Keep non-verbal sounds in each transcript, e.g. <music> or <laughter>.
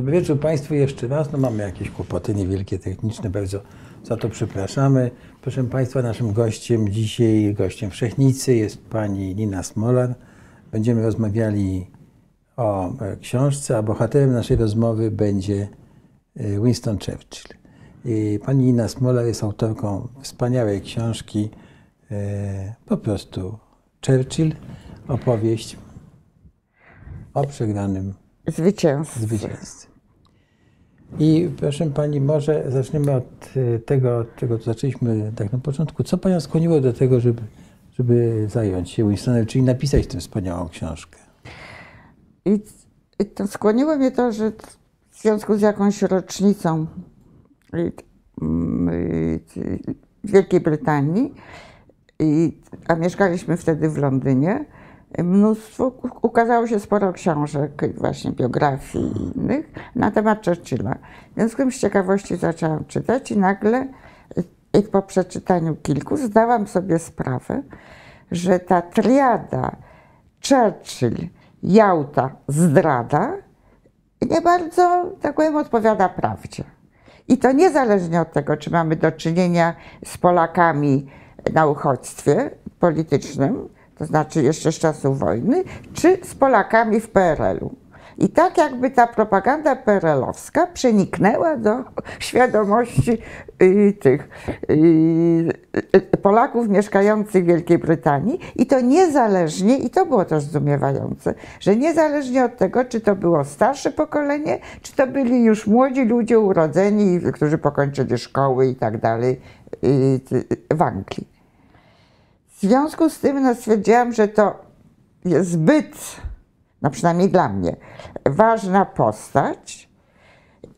Dobry wieczór Państwu jeszcze raz. No mamy jakieś kłopoty niewielkie, techniczne, bardzo za to przepraszamy. Proszę Państwa, naszym gościem dzisiaj, gościem Wszechnicy jest pani Nina Smolar. Będziemy rozmawiali o e, książce, a bohaterem naszej rozmowy będzie e, Winston Churchill. I pani Nina Smolar jest autorką wspaniałej książki, e, po prostu Churchill, opowieść o przegranym Zwycięstwo. zwycięzcy. I proszę Pani, może zaczniemy od e, tego, od czego zaczęliśmy tak na początku. Co Panią skłoniło do tego, żeby, żeby zająć się Winstonem, czyli napisać tę wspaniałą książkę? I, I to skłoniło mnie to, że w związku z jakąś rocznicą mm, Wielkiej Brytanii, i, a mieszkaliśmy wtedy w Londynie, mnóstwo, ukazało się sporo książek, właśnie biografii i innych na temat Churchilla. W związku z ciekawości zaczęłam czytać i nagle i po przeczytaniu kilku zdałam sobie sprawę, że ta triada Churchill, Jałta, zdrada nie bardzo, tak powiem, odpowiada prawdzie. I to niezależnie od tego, czy mamy do czynienia z Polakami na uchodźstwie politycznym, to znaczy jeszcze z czasów wojny, czy z Polakami w PRL-u. I tak jakby ta propaganda PRL-owska przeniknęła do świadomości y, tych y, y, Polaków mieszkających w Wielkiej Brytanii i to niezależnie, i to było też zdumiewające, że niezależnie od tego, czy to było starsze pokolenie, czy to byli już młodzi ludzie urodzeni, którzy pokończyli szkoły i tak dalej w Anglii. W związku z tym no, stwierdziłam, że to jest zbyt, no przynajmniej dla mnie, ważna postać.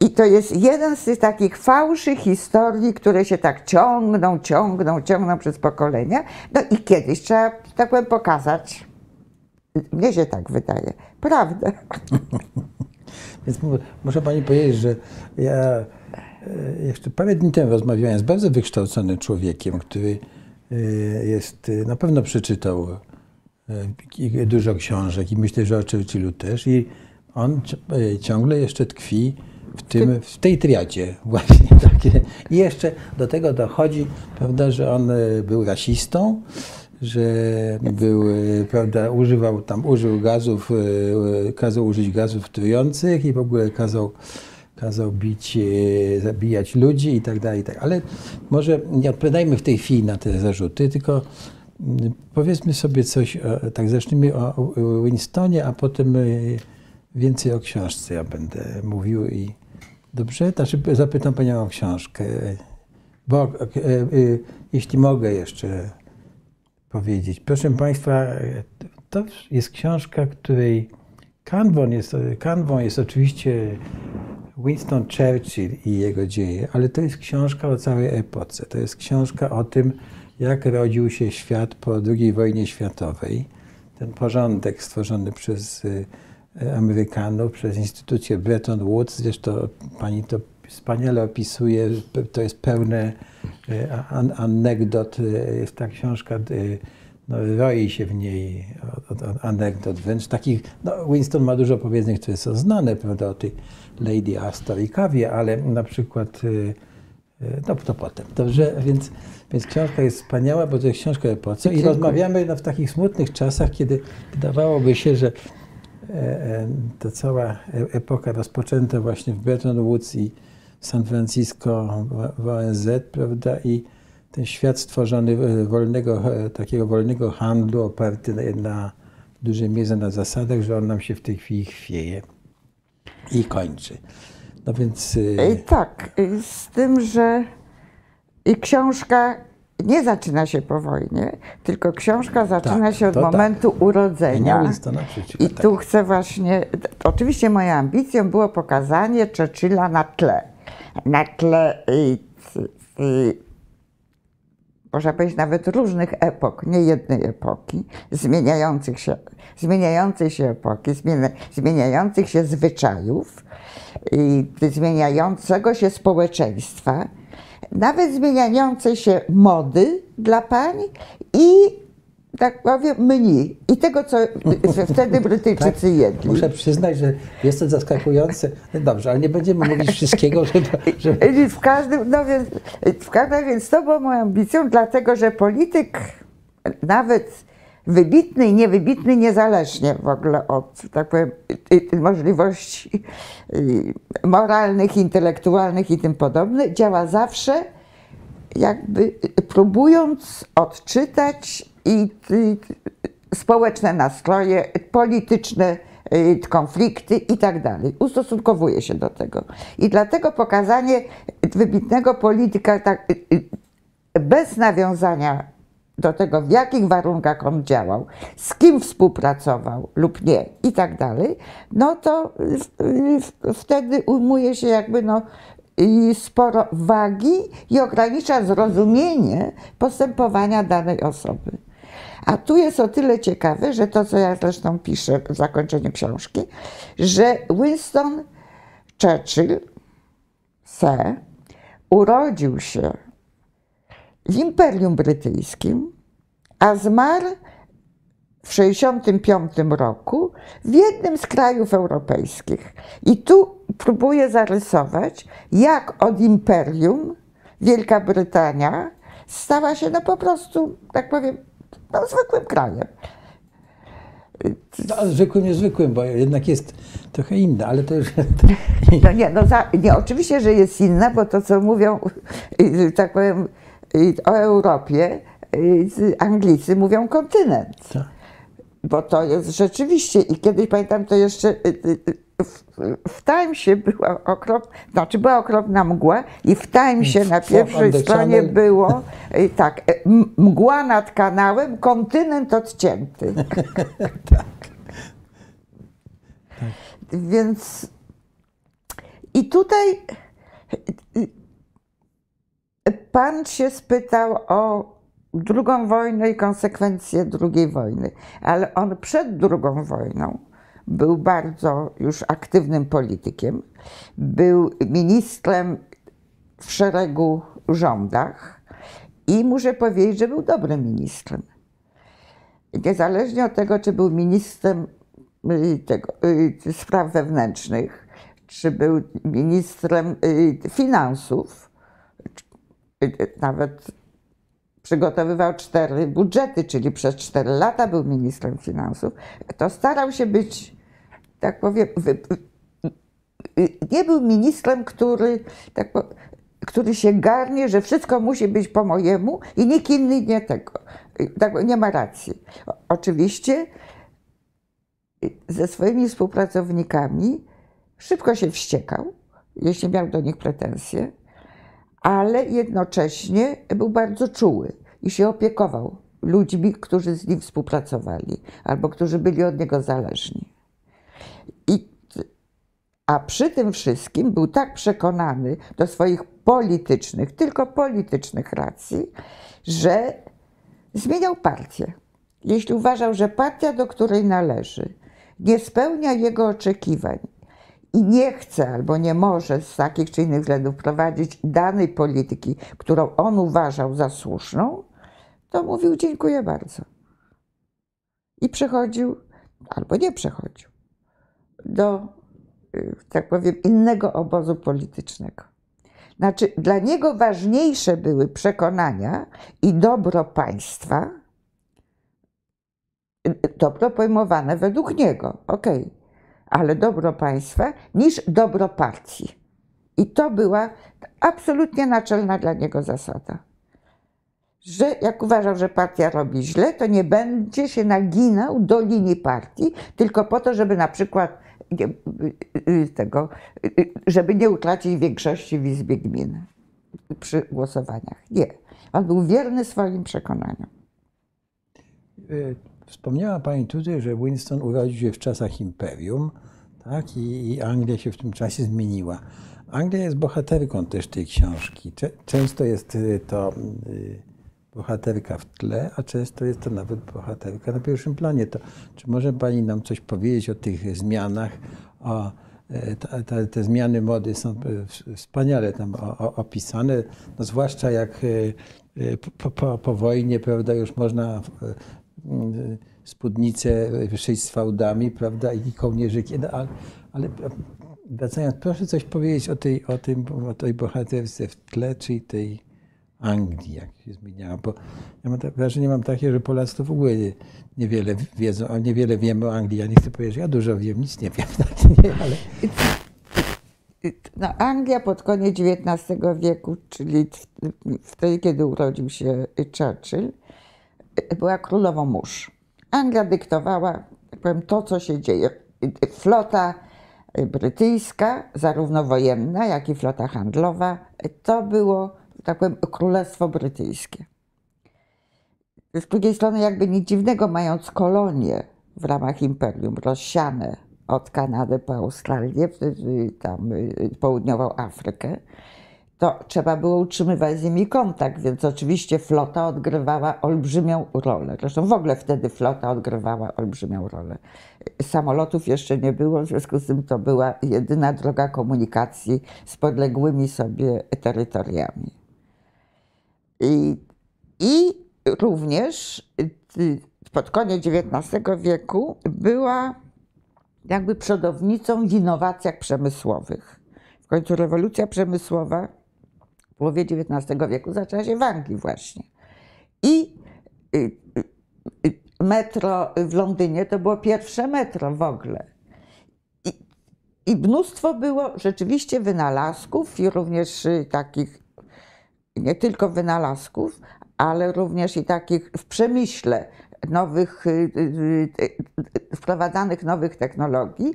I to jest jeden z tych takich fałszy historii, które się tak ciągną, ciągną, ciągną przez pokolenia. No i kiedyś trzeba, tak powiem, pokazać, mnie się tak wydaje, prawdę. <laughs> Więc może Pani powiedzieć, że ja e, jeszcze parę dni temu rozmawiałem z bardzo wykształconym człowiekiem, który jest, e, na pewno przeczytał dużo książek i myślę, że o Churchillu też i on ciągle jeszcze tkwi w, tym, w tej triadzie <laughs> właśnie takie. I jeszcze do tego dochodzi, prawda, że on był rasistą, że był, prawda, używał tam, użył gazów, kazał użyć gazów trujących i w ogóle kazał, kazał bić, zabijać ludzi i tak dalej. Tak. Ale może nie odpowiadajmy w tej chwili na te zarzuty, tylko powiedzmy sobie coś, tak zacznijmy o Winstonie, a potem więcej o książce ja będę mówił i dobrze? Znaczy zapytam Panią o książkę, bo jeśli mogę jeszcze powiedzieć. Proszę Państwa, to jest książka, której kanwą jest, kanwą jest oczywiście Winston Churchill i jego dzieje, ale to jest książka o całej epoce. To jest książka o tym, jak rodził się świat po II wojnie światowej. Ten porządek stworzony przez Amerykanów, przez instytucję Bretton Woods, zresztą pani to wspaniale opisuje, to jest pełne an anegdot, jest ta książka, no, roi się w niej anegdot, wręcz takich, no, Winston ma dużo powiedzeń, które są znane, prawda, o tej Lady Astor i kawie, ale na przykład, no to potem, dobrze, więc, więc książka jest wspaniała, bo to jest książka o epoce i rozmawiamy no, w takich smutnych czasach, kiedy wydawałoby się, że ta cała epoka rozpoczęta właśnie w Bretton Woods i San Francisco w ONZ, prawda, i ten świat stworzony wolnego, takiego wolnego handlu oparty na, na w dużej mierze na zasadach, że on nam się w tej chwili chwieje i kończy. No więc... I tak, z tym, że i książka nie zaczyna się po wojnie, tylko książka zaczyna tak, się od momentu tak. urodzenia. I tak. tu chcę właśnie, oczywiście moją ambicją było pokazanie Churchilla na tle. Na tle, y, y, można powiedzieć, nawet różnych epok, nie jednej epoki, zmieniających się, zmieniającej się epoki, zmieniających się zwyczajów, y, zmieniającego się społeczeństwa nawet zmieniającej się mody dla pań i tak powiem, mniej. I tego, co wtedy <laughs> Brytyjczycy jedli. Tak? Muszę przyznać, że jest to zaskakujące. No dobrze, ale nie będziemy mówić wszystkiego, <laughs> żeby... żeby... W każdym, no więc, w każdym, więc to było moją ambicją, dlatego że polityk nawet wybitny i niewybitny niezależnie w ogóle od, tak powiem, możliwości moralnych, intelektualnych i tym podobne, działa zawsze jakby próbując odczytać i, społeczne nastroje, polityczne konflikty i tak dalej. Ustosunkowuje się do tego. I dlatego pokazanie wybitnego polityka tak, bez nawiązania do tego, w jakich warunkach on działał, z kim współpracował lub nie i tak dalej, no to wtedy ujmuje się jakby no, sporo wagi i ogranicza zrozumienie postępowania danej osoby. A tu jest o tyle ciekawe, że to, co ja zresztą piszę w zakończeniu książki, że Winston Churchill se urodził się w Imperium Brytyjskim, a zmarł w 1965 roku w jednym z krajów europejskich. I tu próbuję zarysować, jak od imperium Wielka Brytania stała się no po prostu, tak powiem, no, zwykłym krajem. No, zwykłym, niezwykłym, bo jednak jest trochę inna, ale to już... No nie, no za, nie, oczywiście, że jest inna, bo to, co mówią, tak powiem, o Europie, Anglicy mówią kontynent. Tak. Bo to jest rzeczywiście, i kiedyś pamiętam to jeszcze y, y, y, w, w Timesie była okropna, znaczy była okropna mgła i w Timesie na pierwszej stronie było tak, mgła nad kanałem, kontynent odcięty. <laughs> tak. Więc i tutaj pan się spytał o drugą wojnę i konsekwencje drugiej wojny. Ale on przed drugą wojną był bardzo już aktywnym politykiem. Był ministrem w szeregu rządach i muszę powiedzieć, że był dobrym ministrem. Niezależnie od tego, czy był ministrem y, tego, y, spraw wewnętrznych, czy był ministrem y, finansów, nawet przygotowywał cztery budżety, czyli przez cztery lata był ministrem finansów, to starał się być, tak powiem, nie był ministrem, który, tak który się garnie, że wszystko musi być po mojemu i nikt inny nie tego. Tak, nie ma racji. Oczywiście ze swoimi współpracownikami szybko się wściekał, jeśli miał do nich pretensje ale jednocześnie był bardzo czuły i się opiekował ludźmi, którzy z nim współpracowali albo którzy byli od niego zależni. I, a przy tym wszystkim był tak przekonany do swoich politycznych, tylko politycznych racji, że zmieniał partię. Jeśli uważał, że partia, do której należy, nie spełnia jego oczekiwań, i nie chce albo nie może z takich czy innych względów prowadzić danej polityki, którą on uważał za słuszną, to mówił dziękuję bardzo. I przechodził, albo nie przechodził, do, y, tak powiem, innego obozu politycznego. Znaczy, dla niego ważniejsze były przekonania i dobro państwa, y, dobro pojmowane według niego, okej. Okay ale dobro państwa, niż dobro partii. I to była absolutnie naczelna dla niego zasada. Że jak uważał, że partia robi źle, to nie będzie się naginał do linii partii, tylko po to, żeby na przykład tego, żeby nie utracić większości w Izbie Gminy przy głosowaniach. Nie. On był wierny swoim przekonaniom. Wspomniała Pani tutaj, że Winston urodził się w czasach imperium, tak? I, I, Anglia się w tym czasie zmieniła. Anglia jest bohaterką też tej książki. Często jest y, to y, bohaterka w tle, a często jest to nawet bohaterka na pierwszym planie. To, czy może Pani nam coś powiedzieć o tych zmianach? O, e, te, te zmiany mody są e, wspaniale tam opisane, no zwłaszcza jak e, po, po, po wojnie, prawda, już można mm, spódnicę szyć z fałdami, prawda, i kołnierzyki, no, ale, ale wracając, proszę coś powiedzieć o tej, o tym, o tej bohaterce w tle, czyli tej Anglii, jak się zmieniała, bo ja mam wrażenie mam takie, że Polacy to w ogóle nie, niewiele wiedzą, a niewiele wiemy o Anglii. Ja nie chcę powiedzieć, że ja dużo wiem, nic nie wiem, <laughs> tak, nie, ale no, Anglia pod koniec XIX wieku, czyli wtedy, kiedy urodził się Churchill, była królową mórz. Anglia dyktowała, tak powiem, to, co się dzieje. Flota brytyjska, zarówno wojenna, jak i flota handlowa, to było, tak powiem, królestwo brytyjskie. Z drugiej strony, jakby nic dziwnego, mając kolonie w ramach imperium rozsiane od Kanady po Australię, tam y, południową Afrykę, to trzeba było utrzymywać z nimi kontakt, więc oczywiście flota odgrywała olbrzymią rolę. Zresztą w ogóle wtedy flota odgrywała olbrzymią rolę. Samolotów jeszcze nie było, w związku z tym to była jedyna droga komunikacji z podległymi sobie terytoriami. I, i również y, pod koniec XIX wieku była jakby przodownicą w innowacjach przemysłowych. W końcu rewolucja przemysłowa połowie XIX wieku zaczęła się w Anglii właśnie. I y, y, y, metro w Londynie to było pierwsze metro w ogóle. I, i mnóstwo było rzeczywiście wynalazków i również takich, nie tylko wynalazków, ale również i takich w przemyśle nowych, wprowadzanych nowych technologii,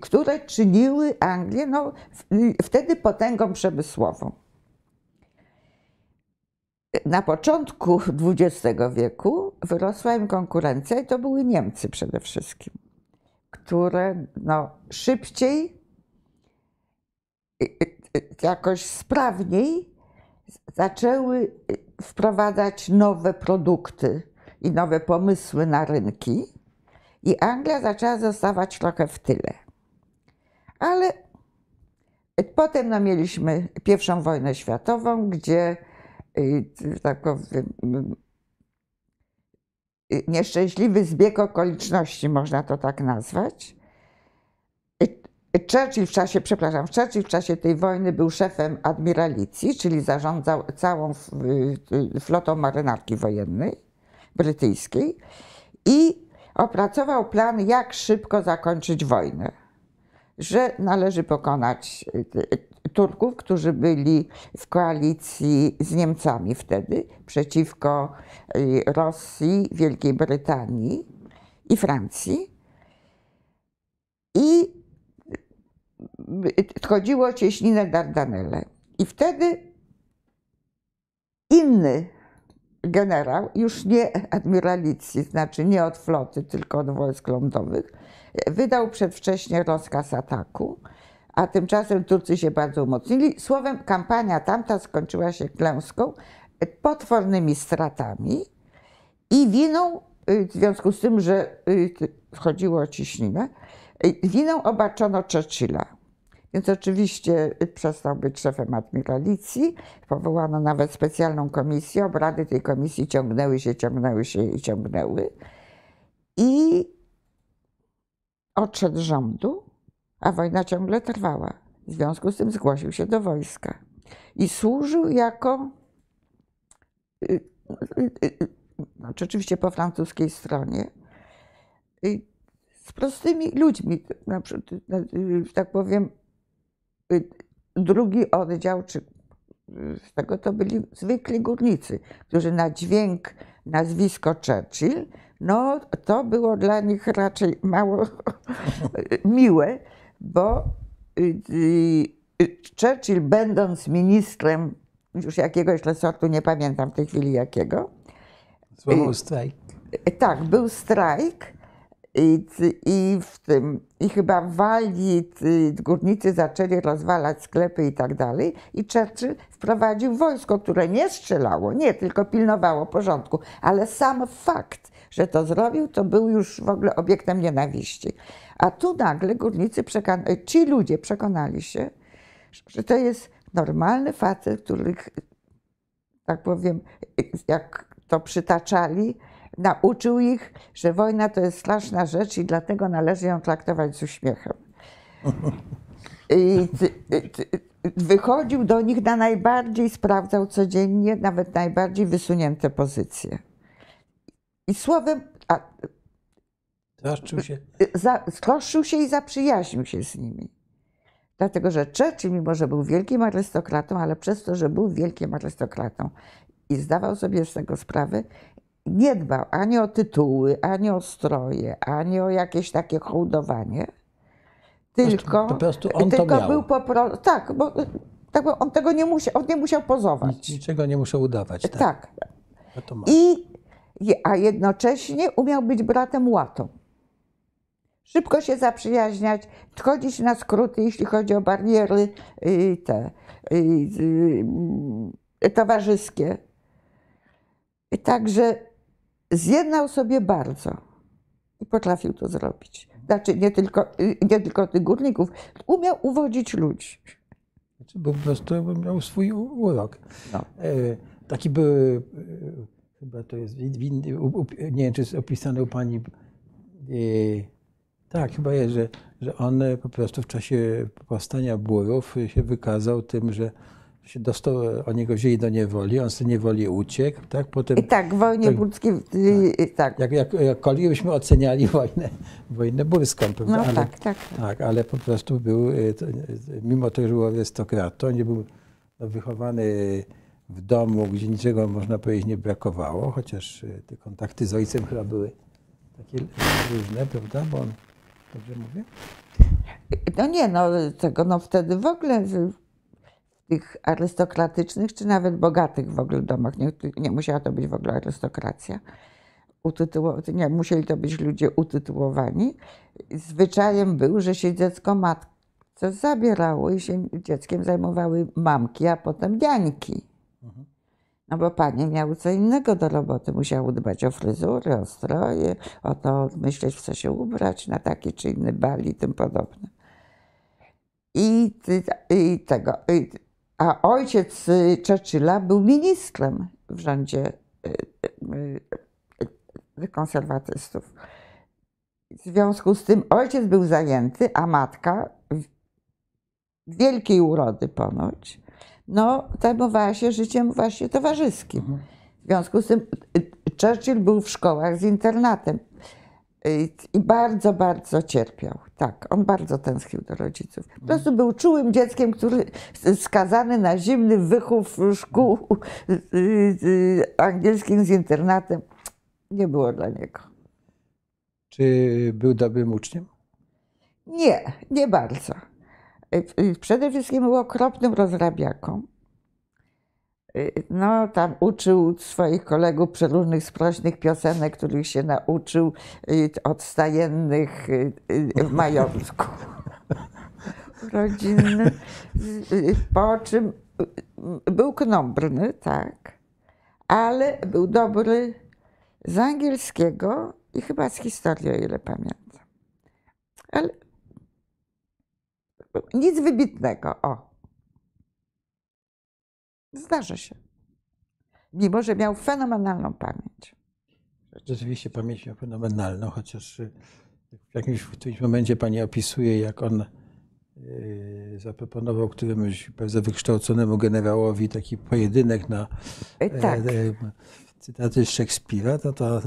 które czyniły Anglię no, wtedy potęgą przemysłową. Na początku XX wieku wyrosła im konkurencja i to były Niemcy przede wszystkim, które no, szybciej, jakoś sprawniej zaczęły wprowadzać nowe produkty i nowe pomysły na rynki, i Anglia zaczęła zostawać trochę w tyle. Ale potem no, mieliśmy pierwszą wojnę światową, gdzie y, tak powiem, y, nieszczęśliwy zbieg okoliczności, można to tak nazwać. Churchill w czasie, przepraszam, Churchill w czasie tej wojny był szefem admiralicji, czyli zarządzał całą y, flotą marynarki wojennej brytyjskiej i opracował plan, jak szybko zakończyć wojnę. Że należy pokonać y, y, Turków, którzy byli w koalicji z Niemcami wtedy przeciwko y, Rosji, Wielkiej Brytanii i Francji. I chodziło o cieśninę Dardanelle. I wtedy inny generał, już nie admiralicji, znaczy nie od floty, tylko od wojsk lądowych, wydał przedwcześnie rozkaz ataku, a tymczasem Turcy się bardzo umocnili. Słowem, kampania tamta skończyła się klęską, potwornymi stratami i winą, y, w związku z tym, że y, chodziło o ciśninę, y, winą obaczono Churchilla. Więc oczywiście przestał być szefem admiralicji. Powołano nawet specjalną komisję. Obrady tej komisji ciągnęły się, ciągnęły się i ciągnęły. I odszedł rządu, a wojna ciągle trwała. W związku z tym zgłosił się do wojska. I służył jako, znaczy oczywiście po francuskiej stronie, z prostymi ludźmi, tak powiem, Y, drugi oddział, czy z tego to byli zwykli górnicy, którzy na dźwięk, nazwisko Churchill, no to było dla nich raczej mało <laughs> miłe, bo y, y, Churchill będąc ministrem już jakiegoś resortu, nie pamiętam w tej chwili jakiego. Złamał strajk. Tak, był strajk i, i, w tym, I chyba w Walii górnicy zaczęli rozwalać sklepy i tak dalej. I Churchill wprowadził wojsko, które nie strzelało, nie, tylko pilnowało porządku. Ale sam fakt, że to zrobił, to był już w ogóle obiektem nienawiści. A tu nagle górnicy, ci ludzie przekonali się, że to jest normalny facet, których, tak powiem, jak to przytaczali, nauczył ich, że wojna to jest straszna rzecz i dlatego należy ją traktować z uśmiechem. I wychodził do nich na najbardziej, sprawdzał codziennie, nawet najbardziej wysunięte pozycje. I słowem, a, się. za, się i zaprzyjaźnił się z nimi. Dlatego, że Churchill, mimo że był wielkim arystokratą, ale przez to, że był wielkim arystokratą i zdawał sobie z tego sprawę, nie dbał ani o tytuły, ani o stroje, ani o jakieś takie hołdowanie, tylko, po prostu on to tylko miał. był po prostu, tak, bo tak, bo on tego nie musiał, on nie musiał pozować. Nic, niczego nie muszę udawać. Tak. Tak. To. I, a jednocześnie umiał być bratem łatą. Szybko się zaprzyjaźniać, chodzić na skróty, jeśli chodzi o bariery y, te y, y, towarzyskie. Także zjednał sobie bardzo i potrafił to zrobić. Znaczy nie tylko, nie tylko tych górników, umiał uwodzić ludzi. Znaczy, bo po prostu miał swój urok. No. E, taki był, chyba to jest, nie wiem, czy jest opisane u pani, e, tak, chyba jest, że, że on e, po prostu w czasie powstania Burów e, się wykazał tym, że się dostał, e, oni go wzięli do niewoli, on z tej niewoli uciekł, tak, potem... I tak, w wojnie Tak. burskiej, y, tak. Jak, jak, jakkolwiek byśmy oceniali <laughs> wojnę, wojnę burską, prawda? No ale, tak, tak. tak, ale po prostu był, to, y, mimo to, że był arystokratą, nie był no, wychowany w domu, gdzie niczego, można powiedzieć, nie brakowało, chociaż y, te kontakty z ojcem chyba były takie różne, prawda? Bo on, dobrze mówię? No nie, no tego, no wtedy w ogóle w tych arystokratycznych, czy nawet bogatych w ogóle domach, nie, nie musiała to być w ogóle arystokracja, utytuło, nie, musieli to być ludzie utytułowani. Zwyczajem był, że się dziecko matce zabierało i się dzieckiem zajmowały mamki, a potem niańki. No bo panie miały co innego do roboty. Musiały dbać o fryzury, o stroje, o to myśleć, w co się ubrać na taki czy inny bal i tym podobne. I, i tego. I, a ojciec y, Churchilla był ministrem w rządzie y, y, konserwatystów. W związku z tym ojciec był zajęty, a matka wielkiej urody ponoć, no, zajmowała się życiem właśnie towarzyskim. W związku z tym y, Churchill był w szkołach z internatem y, i bardzo, bardzo cierpiał. Tak, on bardzo tęsknił do rodziców. Po prostu był czułym dzieckiem, który skazany na zimny wychów szkół y, y, angielskim z internatem. Nie było dla niego. Czy był dobrym uczniem? Nie, nie bardzo. Przede wszystkim był okropnym rozrabiaką. Y, No, tam uczył swoich kolegów przeróżnych sprośnych piosenek, których się nauczył y, od stajennych y, w majątku <laughs> rodzinnym. Po czym był knombrny, tak, ale był dobry z angielskiego i chyba z historii, o ile pamiętam. Ale nic wybitnego, o. Zdarza się. Mimo, że miał fenomenalną pamięć. Rzeczywiście pamięć miał fenomenalną, chociaż y, w jakimś w którymś momencie pani opisuje, jak on y, zaproponował któremuś bardzo wykształconemu generałowi taki pojedynek na E, Tak. Cytaty z Szekspira, to, to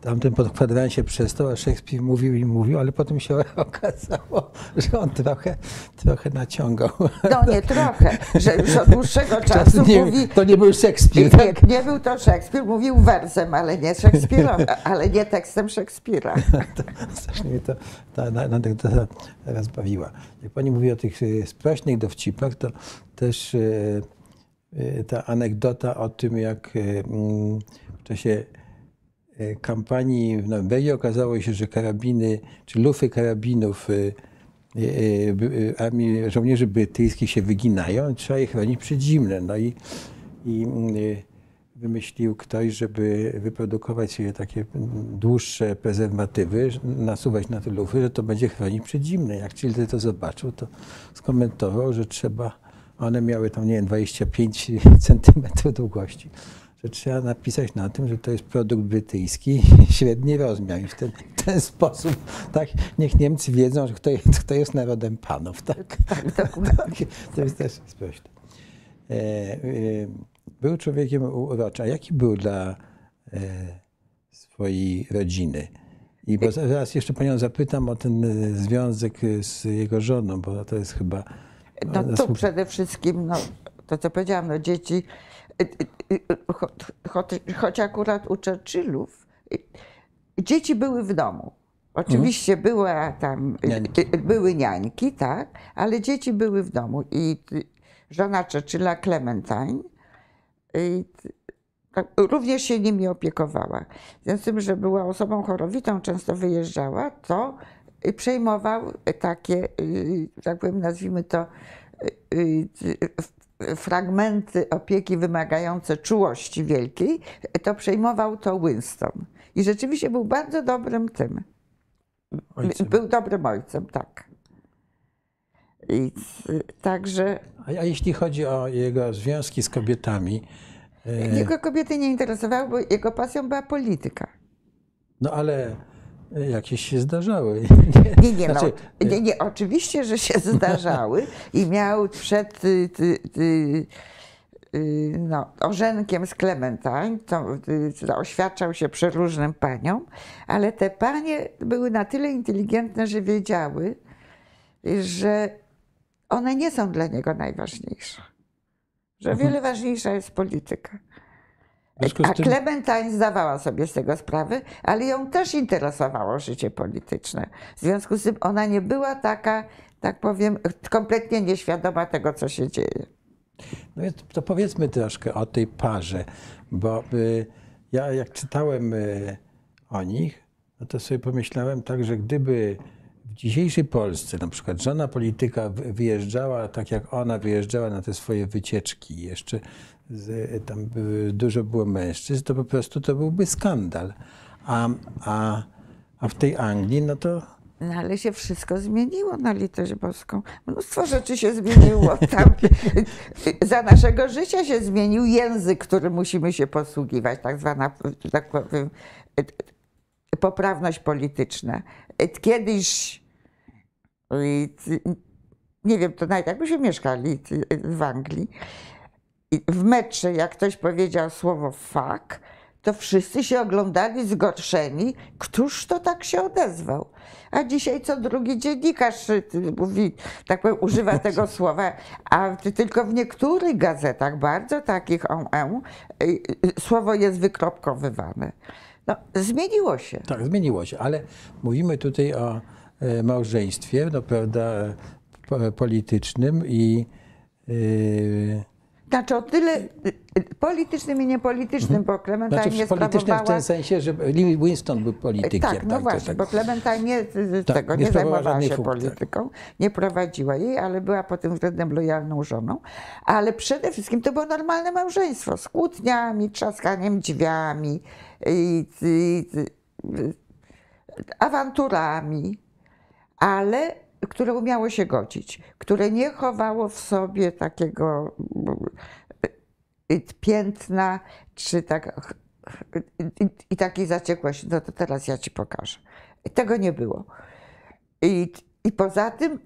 tamten pod kwadransie przestał, a Szekspir mówił i mówił, ale potem się <laughs> okazało, że on trochę, trochę naciągał. No nie trochę, że już od dłuższego <laughs> czasu nie, mówi. to nie był Szekspir, Nie, tak? nie był to Szekspir, mówił wersem, ale nie Szekspirem, <laughs> ale nie tekstem Szekspira. To, strasznie mnie to ta ta anegdota teraz bawiła. Jak pani mówi o tych e, sprośnych dowcipach, to też e, e, ta anegdota o tym, jak mm, czasie e, kampanii w Norwegii okazało się, że karabiny, czy lufy karabinów e, e, armii żołnierzy brytyjskich się wyginają, trzeba je chronić przed zimnem. No i, i wymyślił ktoś, żeby wyprodukować takie dłuższe prezerwatywy, nasuwać na te lufy, że to będzie chronić przed zimnem. Jak Childy to zobaczył, to skomentował, że trzeba, one miały tam, nie wiem, 25 <laughs> centymetrów długości, że trzeba napisać na tym, że to jest produkt brytyjski, <laughs> średni rozmiar. I w ten, ten sposób, tak, niech Niemcy wiedzą, że kto jest, <laughs> kto jest narodem panów. Tak, Tak, dokładnie. <laughs> to jest też sprośne. E, e, był człowiekiem uroczym. A jaki był dla e, swojej rodziny? I bo zaraz jeszcze panią zapytam o ten e, związek z jego żoną, bo to jest chyba. No ona tu słu- przede wszystkim, no, to co powiedziałam, no dzieci, choć, choć akurat u Churchillów, y, dzieci były w domu. Oczywiście była tam, y, Niańki. y, były niańki, tak, ale dzieci były w domu i y, żona Churchilla, Clementine, y, również się nimi opiekowała. W związku z tym, że była osobą chorowitą, często wyjeżdżała, to y, przejmował takie, y, tak powiem, nazwijmy to, y, y, fragmenty opieki wymagające czułości wielkiej, to przejmował to Winston. I rzeczywiście był bardzo dobrym tym. Ojcem. Był dobrym ojcem, tak. I także A, jeśli chodzi o jego związki z kobietami, e, jego kobiety nie interesowały, bo jego pasją była polityka. no ale jakieś się zdarzały. <laughs> Nie, nie, Znaczy, no, nie, nie, oczywiście, że się <laughs> zdarzały i miał przed y, ty, ty, y, no, orzenkiem z Clementine, to, y, to oświadczał się przeróżnym paniom, ale te panie były na tyle inteligentne, że wiedziały, że one nie są dla niego najważniejsze. Że Mhm. wiele ważniejsza jest polityka. A tym- Clementine zdawała sobie z tego sprawę, ale ją też interesowało życie polityczne. W związku z tym ona nie była taka, tak powiem, kompletnie nieświadoma tego, co się dzieje. No więc to powiedzmy troszkę o tej parze, bo y, ja jak czytałem y, o nich, no to sobie pomyślałem tak, że gdyby w dzisiejszej Polsce na przykład żona polityka wy- wyjeżdżała tak jak ona wyjeżdżała na te swoje wycieczki, jeszcze z, tam były, dużo było mężczyzn, to po prostu to byłby skandal. A, a, a w tej Anglii, no to No ale się wszystko zmieniło na litość boską. Mnóstwo rzeczy się zmieniło. <laughs> Tam, za naszego życia się zmienił język, którym musimy się posługiwać, tak zwana, tak powiem, poprawność polityczna. Kiedyś, nie wiem, to nawet jakbyśmy mieszkali w Anglii, w metrze, jak ktoś powiedział słowo fuck, to wszyscy się oglądali zgorszeni, któż to tak się odezwał. A dzisiaj co drugi dziennikarz y, mówi, tak powiem, używa <laughs> tego słowa, a ty- tylko w niektórych gazetach, bardzo takich on, on, y, y, słowo jest wykropkowywane. No, zmieniło się. Tak, zmieniło się, ale mówimy tutaj o e, małżeństwie, no prawda, e, po- politycznym i e, Znaczy o tyle politycznym i niepolitycznym, bo Clementine znaczy nie politycznym w tym sensie, że Lee Winston był politykiem. Tak, no to właśnie, tak. bo Clementine nie, z- Tak, tego nie nie, zajmowała się funkcji. polityką, nie prowadziła jej, ale była pod tym względem lojalną żoną. Ale przede wszystkim to było normalne małżeństwo z kłótniami, trzaskaniem drzwiami, i, i, i, awanturami, ale które umiało się godzić, które nie chowało w sobie takiego y, piętna, czy tak i, takiej zaciekłości. No to teraz ja ci pokażę. Tego nie było. I, I poza tym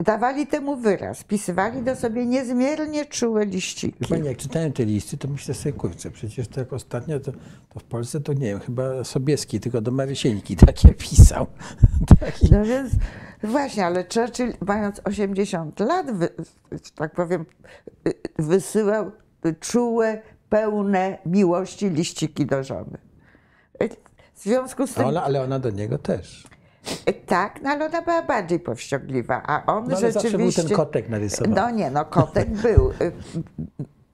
dawali temu wyraz, pisywali do sobie niezmiernie czułe liściki. Pani, jak czytałem te listy, to myślę sobie, kurczę, przecież tak ostatnio to, to w Polsce to nie wiem, chyba Sobieski tylko do Marysieńki takie pisał. <laughs> Taki. No więc właśnie, ale Churchill mając 80 lat, tak powiem, y, wysyłał czułe, pełne miłości liściki do żony. W związku z A tym, ona, ale ona do niego też. tak, no ale ona była bardziej powściągliwa, a on No, ale zawsze był rzeczywiście... ten kotek narysowany. No nie, no kotek był. Y, y,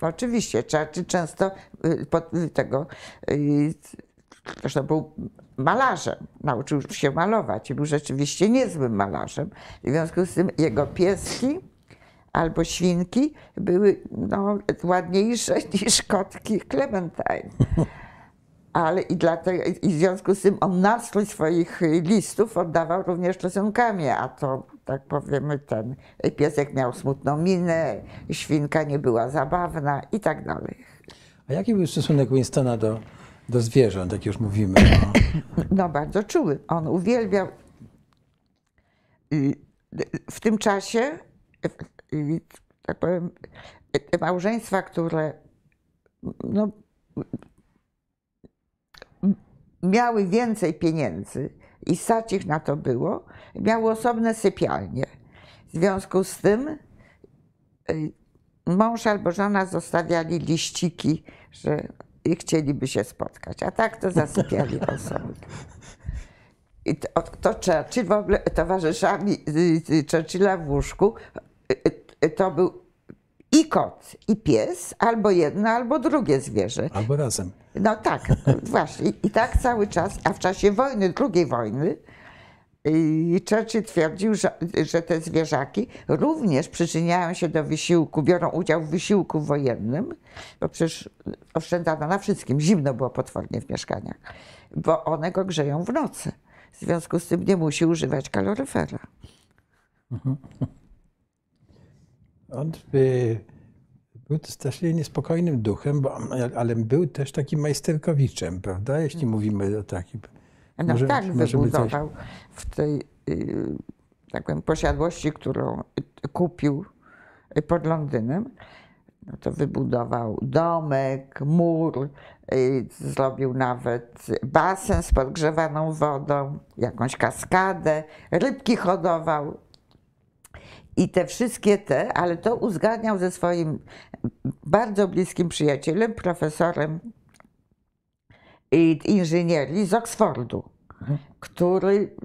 Oczywiście, Churchill często y, pod- y, tego, y, zresztą był malarzem, nauczył się malować i był rzeczywiście niezłym malarzem. W związku z tym jego pieski albo świnki były no, ładniejsze <laughs> niż kotki Clementine. Ale i, dlatego, i w związku z tym on nastrój swoich listów oddawał również rysunkami, a to, tak powiemy, ten piesek miał smutną minę, świnka nie była zabawna i tak dalej. A jaki był stosunek Winstona do, do zwierząt, jak już mówimy? O, <coughs> No bardzo czuły. On uwielbiał y, w tym czasie, y, tak powiem, te małżeństwa, które no, miały więcej pieniędzy i stać ich na to było, miały osobne sypialnie. W związku z tym y, mąż albo żona zostawiali liściki, że i chcieliby się spotkać, a tak to zasypiali <laughs> osobno. I to, to Churchill w ogóle towarzyszami y, y, Churchilla w łóżku y, to był i kot, i pies, albo jedno, albo drugie zwierzę. albo razem. No tak, właśnie. I tak cały czas, a w czasie wojny, II wojny, y, Churchill twierdził, że, że te zwierzaki również przyczyniają się do wysiłku, biorą udział w wysiłku wojennym, bo przecież oszczędzano na wszystkim. Zimno było potwornie w mieszkaniach, bo one go grzeją w nocy. W związku z tym nie musi używać kaloryfera. <laughs> On y, był strasznie niespokojnym duchem, bo, ale był też takim majsterkowiczem, prawda? Jeśli mówimy o takim. No Może- tak, wybudował w tej y, tak powiem, posiadłości, którą kupił pod Londynem. No to wybudował domek, mur, y, zrobił nawet basen z podgrzewaną wodą, jakąś kaskadę, rybki hodował. I te wszystkie te, ale to uzgadniał ze swoim bardzo bliskim przyjacielem, profesorem inżynierii z Oksfordu, który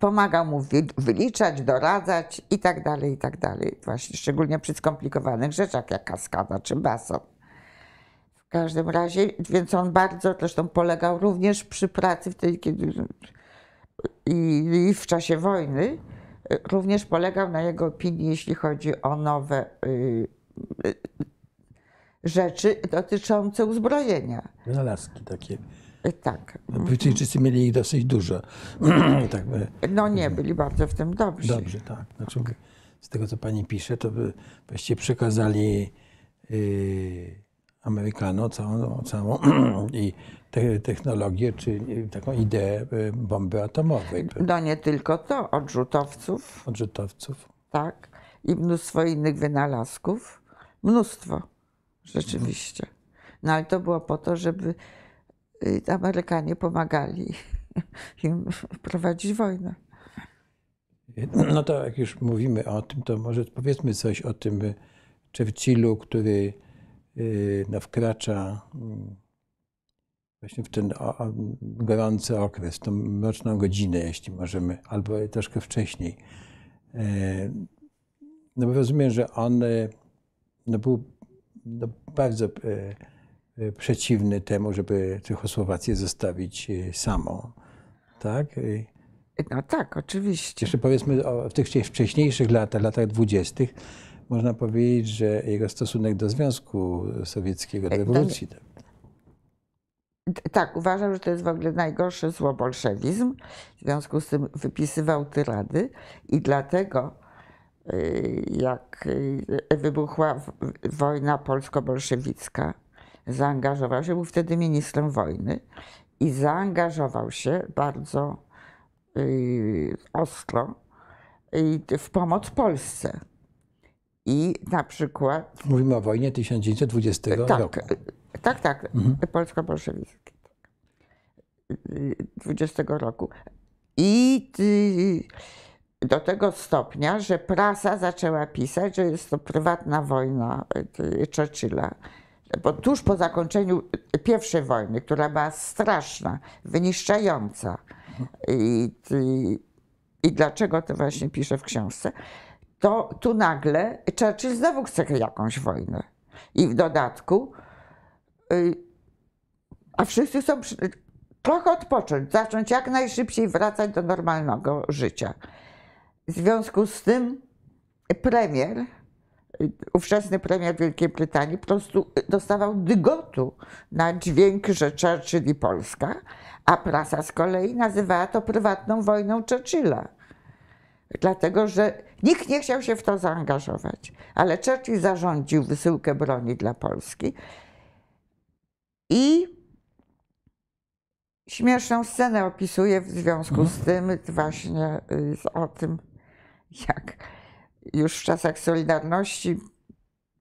pomagał mu wy- wyliczać, doradzać i tak dalej, i tak dalej. Właśnie szczególnie przy skomplikowanych rzeczach, jak kaskada czy basen. W każdym razie, więc on bardzo zresztą polegał również przy pracy wtedy, kiedy i, i w czasie wojny, również polegał na jego opinii, jeśli chodzi o nowe y, y, rzeczy dotyczące uzbrojenia. Wynalazki takie. Y, Tak. Brytyjczycy mieli ich dosyć dużo. <clears throat> tak, e, No nie, byli bardzo w tym dobrzy. dobrze, tak. Znaczy, z tego, co pani pisze, to by właściwie przekazali y, Amerykanom całą, całą <clears throat> i te, technologię, czy y, taką ideę y, bomby atomowej, No nie tylko to, odrzutowców, odrzutowców. tak, i mnóstwo innych wynalazków. Mnóstwo, rzeczywiście. No ale to było po to, żeby y, Amerykanie pomagali <laughs> im prowadzić wojnę. No to jak już mówimy o tym, to może powiedzmy coś o tym Churchillu, który y, no, wkracza mm, właśnie w ten gorący okres, tą mroczną godzinę, jeśli możemy, albo troszkę wcześniej. E, No bo rozumiem, że on no, był no, bardzo e, e, przeciwny temu, żeby Czechosłowację zostawić y, samą. Tak? No tak, oczywiście. jeszcze powiedzmy o, w tych wcześ- wcześniejszych latach, latach dwudziestych, można powiedzieć, że jego stosunek do Związku Sowieckiego, do E, rewolucji, tak, Tak, uważał, że to jest w ogóle najgorsze zło bolszewizm. W związku z tym wypisywał tyrady i dlatego jak y, wybuchła wojna polsko-bolszewicka, zaangażował się, był wtedy ministrem wojny i zaangażował się bardzo y, ostro y, w pomoc Polsce. I na przykład mówimy o wojnie 1920 tak, roku. tak, tak, polsko-bolszewickie. Y, 20 roku. I y, do tego stopnia, że prasa zaczęła pisać, że jest to prywatna wojna y, Churchilla. Bo tuż po zakończeniu pierwszej wojny, która była straszna, wyniszczająca, i, i, i dlaczego to właśnie piszę w książce, to tu nagle Churchill znowu chce jakąś wojnę. I w dodatku, y, a wszyscy chcą przy, trochę odpocząć, zacząć jak najszybciej wracać do normalnego życia. W związku z tym premier, ówczesny premier Wielkiej Brytanii, po prostu dostawał dygotu na dźwięk, że Churchill i Polska, a prasa z kolei nazywała to prywatną wojną Churchilla. Dlatego, że nikt nie chciał się w to zaangażować. Ale Churchill zarządził wysyłkę broni dla Polski. I śmieszną scenę opisuje w związku z tym właśnie y, z- o tym, jak już w czasach Solidarności,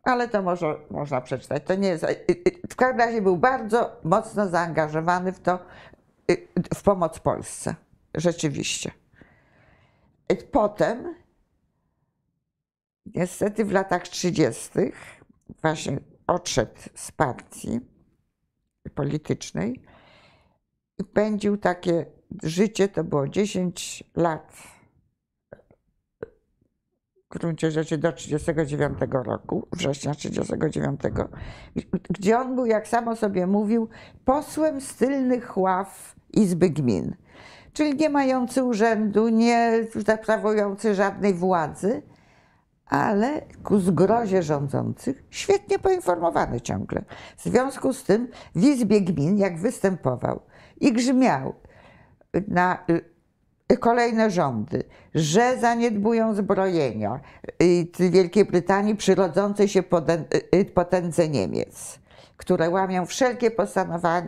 ale to może można przeczytać. To nie jest. y, y, W każdym razie był bardzo mocno zaangażowany w to, y, w pomoc Polsce. Rzeczywiście. Potem, niestety w latach 30., właśnie odszedł z partii politycznej i pędził takie życie, to było 10 lat w gruncie rzeczy do 39 roku, września 39, gdzie on był, jak samo sobie mówił, posłem z tylnych ław Izby Gmin. Czyli nie mający urzędu, nie sprawujący żadnej władzy, ale ku zgrozie rządzących świetnie poinformowany ciągle. W związku z tym w Izbie Gmin, jak występował i grzmiał na kolejne rządy, że zaniedbują zbrojenia y, Wielkiej Brytanii przy rodzącej się poden- y, potędze Niemiec, które łamią wszelkie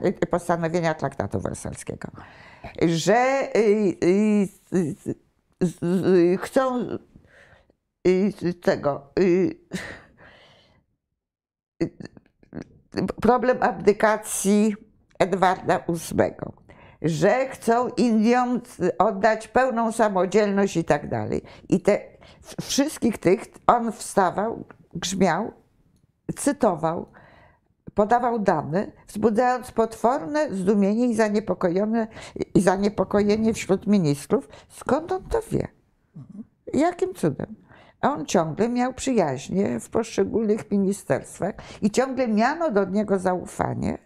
y, postanowienia traktatu wersalskiego, że y, y, y, y, y, chcą y, tego y, y, problem abdykacji Edwarda VIII, że chcą Indiom oddać pełną samodzielność i tak dalej. I te wszystkich tych on wstawał, grzmiał, cytował, podawał dane, wzbudzając potworne zdumienie i zaniepokojone, i zaniepokojenie wśród ministrów. Skąd on to wie? Jakim cudem? A on ciągle miał przyjaźnie w poszczególnych ministerstwach i ciągle miano do niego zaufanie,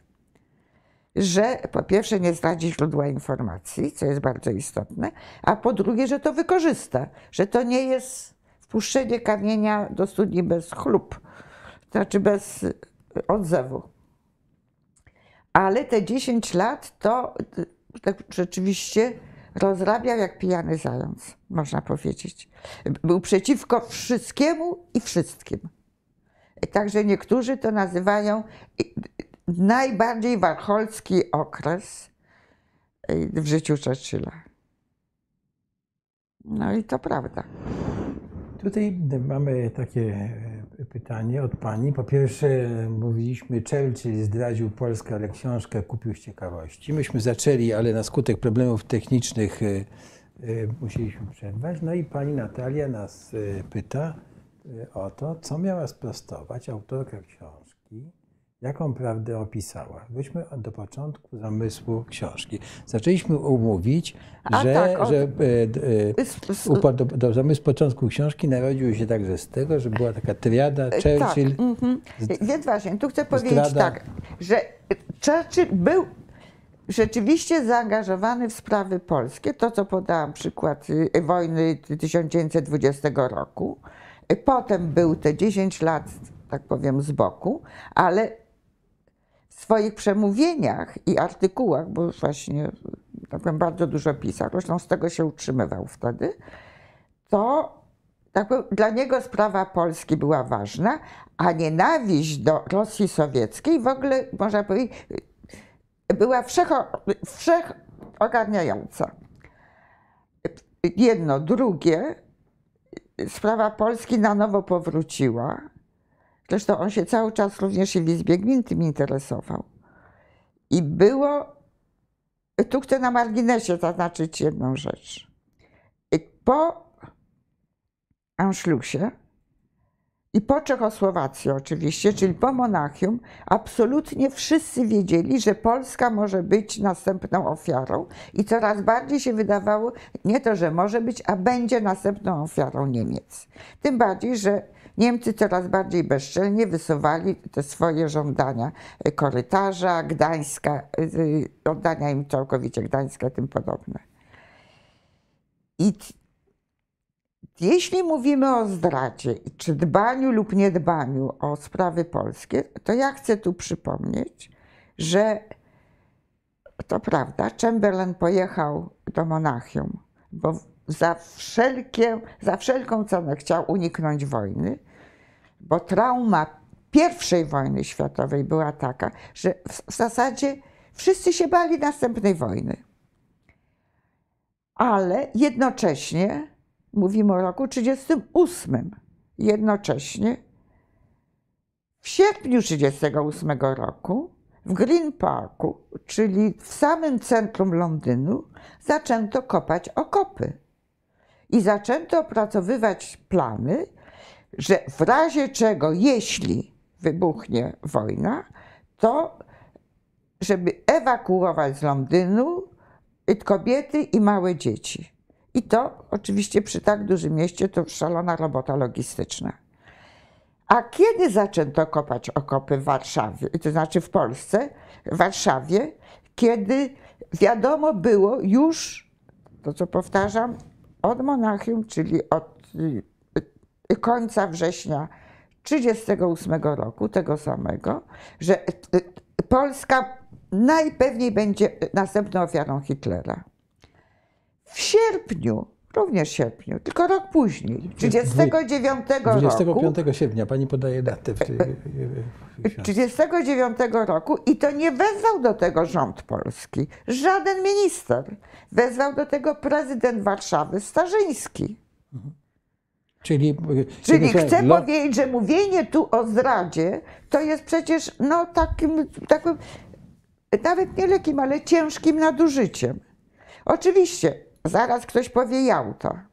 że po pierwsze nie zdradzi źródła informacji, co jest bardzo istotne, a po drugie, że to wykorzysta, że to nie jest wpuszczenie kamienia do studni bez chlub, to znaczy bez y, odzewu. Ale te 10 lat to y, tak rzeczywiście rozrabiał jak pijany zając, można powiedzieć. Był przeciwko wszystkiemu i wszystkim. Także niektórzy to nazywają najbardziej warcholski okres y, w życiu Churchilla. No i to prawda. Tutaj mamy takie e, pytanie od pani. Po pierwsze, mówiliśmy, Churchill zdradził Polskę, ale książkę kupił z ciekawości. Myśmy zaczęli, ale na skutek problemów technicznych e, e, musieliśmy przerwać. No i pani Natalia nas pyta o to, co miała sprostować autorka książki, jaką prawdę opisała. Weźmy do początku zamysłu książki. Zaczęliśmy mówić, A że, tak, od- że e, e, do, do zamysł początku książki narodził się także z tego, że była taka triada Churchill. Tak, mhm. Więc właśnie, tu chcę powiedzieć tak, że Churchill był rzeczywiście zaangażowany w sprawy polskie, to co podałam przykład y, wojny 1920 roku. Potem był te 10 lat, tak powiem, z boku, ale swoich przemówieniach i artykułach, bo właśnie tak bardzo dużo pisał, zresztą z tego się utrzymywał wtedy, to tak powiem, dla niego sprawa Polski była ważna, a nienawiść do Rosji sowieckiej w ogóle, można powiedzieć, była wszecho, wszechogarniająca. Jedno, drugie, sprawa Polski na nowo powróciła. Zresztą on się cały czas również i w Izbie Gmin tym interesował. I było, tu chcę na marginesie zaznaczyć jedną rzecz. Po Anschlussie i po Czechosłowacji oczywiście, czyli po Monachium, absolutnie wszyscy wiedzieli, że Polska może być następną ofiarą i coraz bardziej się wydawało, nie to, że może być, a będzie następną ofiarą Niemiec. Tym bardziej, że Niemcy coraz bardziej bezczelnie wysuwali te swoje żądania y, korytarza, Gdańska, y, oddania im całkowicie Gdańska tym podobne. I jeśli mówimy o zdradzie, czy dbaniu lub niedbaniu o sprawy polskie, to ja chcę tu przypomnieć, że to prawda, Chamberlain pojechał do Monachium, bo za, wszelkie, za wszelką cenę chciał uniknąć wojny, bo trauma pierwszej wojny światowej była taka, że w, w zasadzie wszyscy się bali następnej wojny. Ale jednocześnie, mówimy o roku 1938, jednocześnie w sierpniu 1938 roku w Green Parku, czyli w samym centrum Londynu, zaczęto kopać okopy. I zaczęto opracowywać plany, że w razie czego, jeśli wybuchnie wojna, to żeby ewakuować z Londynu kobiety i małe dzieci. I to oczywiście przy tak dużym mieście to szalona robota logistyczna. A kiedy zaczęto kopać okopy w Warszawie, to znaczy w Polsce, w Warszawie, kiedy wiadomo było już, to co powtarzam, od Monachium, czyli od y, końca września 1938 roku, tego samego, że y, y, Polska najpewniej będzie następną ofiarą Hitlera. W sierpniu, również sierpniu, tylko rok później, 39 roku. 25 sierpnia, pani podaje datę. W tej, <laughs> 39 roku i to nie wezwał do tego rząd polski, żaden minister. Wezwał do tego prezydent Warszawy Starzyński. Czyli, Czyli chcę powiedzieć, że mówienie tu o zdradzie to jest przecież no, takim, takim nawet nie lekkim, ale ciężkim nadużyciem. Oczywiście, zaraz ktoś powie Jałta.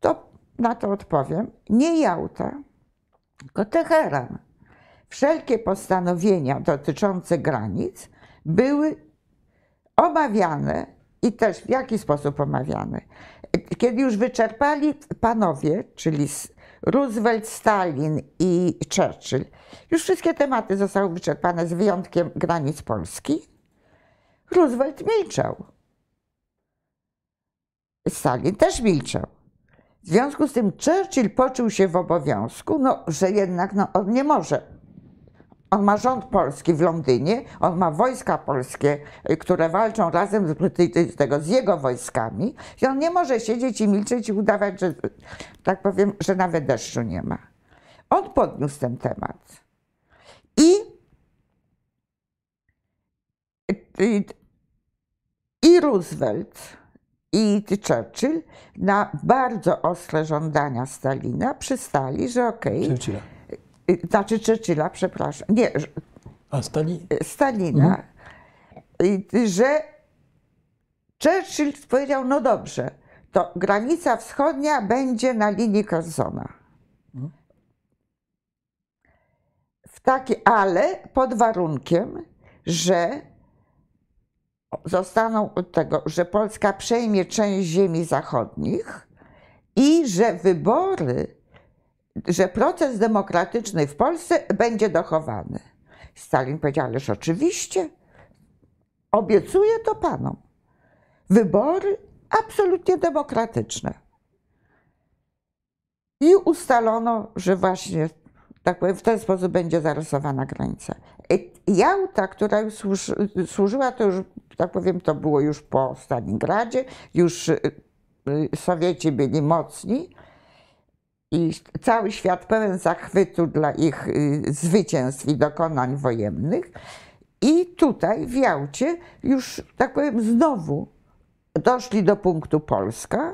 To na to odpowiem, nie Jałta, tylko Teheran. Wszelkie postanowienia dotyczące granic były omawiane i też w jaki sposób omawiane. Kiedy już wyczerpali panowie, czyli Roosevelt, Stalin i Churchill, już wszystkie tematy zostały wyczerpane z wyjątkiem granic Polski, Roosevelt milczał. Stalin też milczał. W związku z tym Churchill poczuł się w obowiązku, no, że jednak no, on nie może on ma rząd polski w Londynie, on ma wojska polskie, y, które walczą razem z, tego, z jego wojskami i on nie może siedzieć i milczeć i udawać, że tak powiem, że nawet deszczu nie ma. On podniósł ten temat. I, i, i Roosevelt, i Churchill na bardzo ostre żądania Stalina przystali, że okej, okay, Y, znaczy Churchilla, przepraszam, nie, A Stali... Stalina, mhm. że Churchill powiedział, no dobrze, to granica wschodnia będzie na linii Carsona. Mhm. W taki, ale pod warunkiem, że zostaną od tego, że Polska przejmie część ziemi zachodnich i że wybory że proces demokratyczny w Polsce będzie dochowany. Stalin powiedział, ależ oczywiście, obiecuję to panom. Wybory absolutnie demokratyczne. I ustalono, że właśnie tak powiem, w ten sposób będzie zarysowana granica. Jałta, która służyła, to już, tak powiem, to było już po Stalingradzie, już y, y, Sowieci byli mocni, i cały świat pełen zachwytu dla ich y, zwycięstw i dokonań wojennych. I tutaj w Jałcie już, tak powiem, znowu doszli do punktu Polska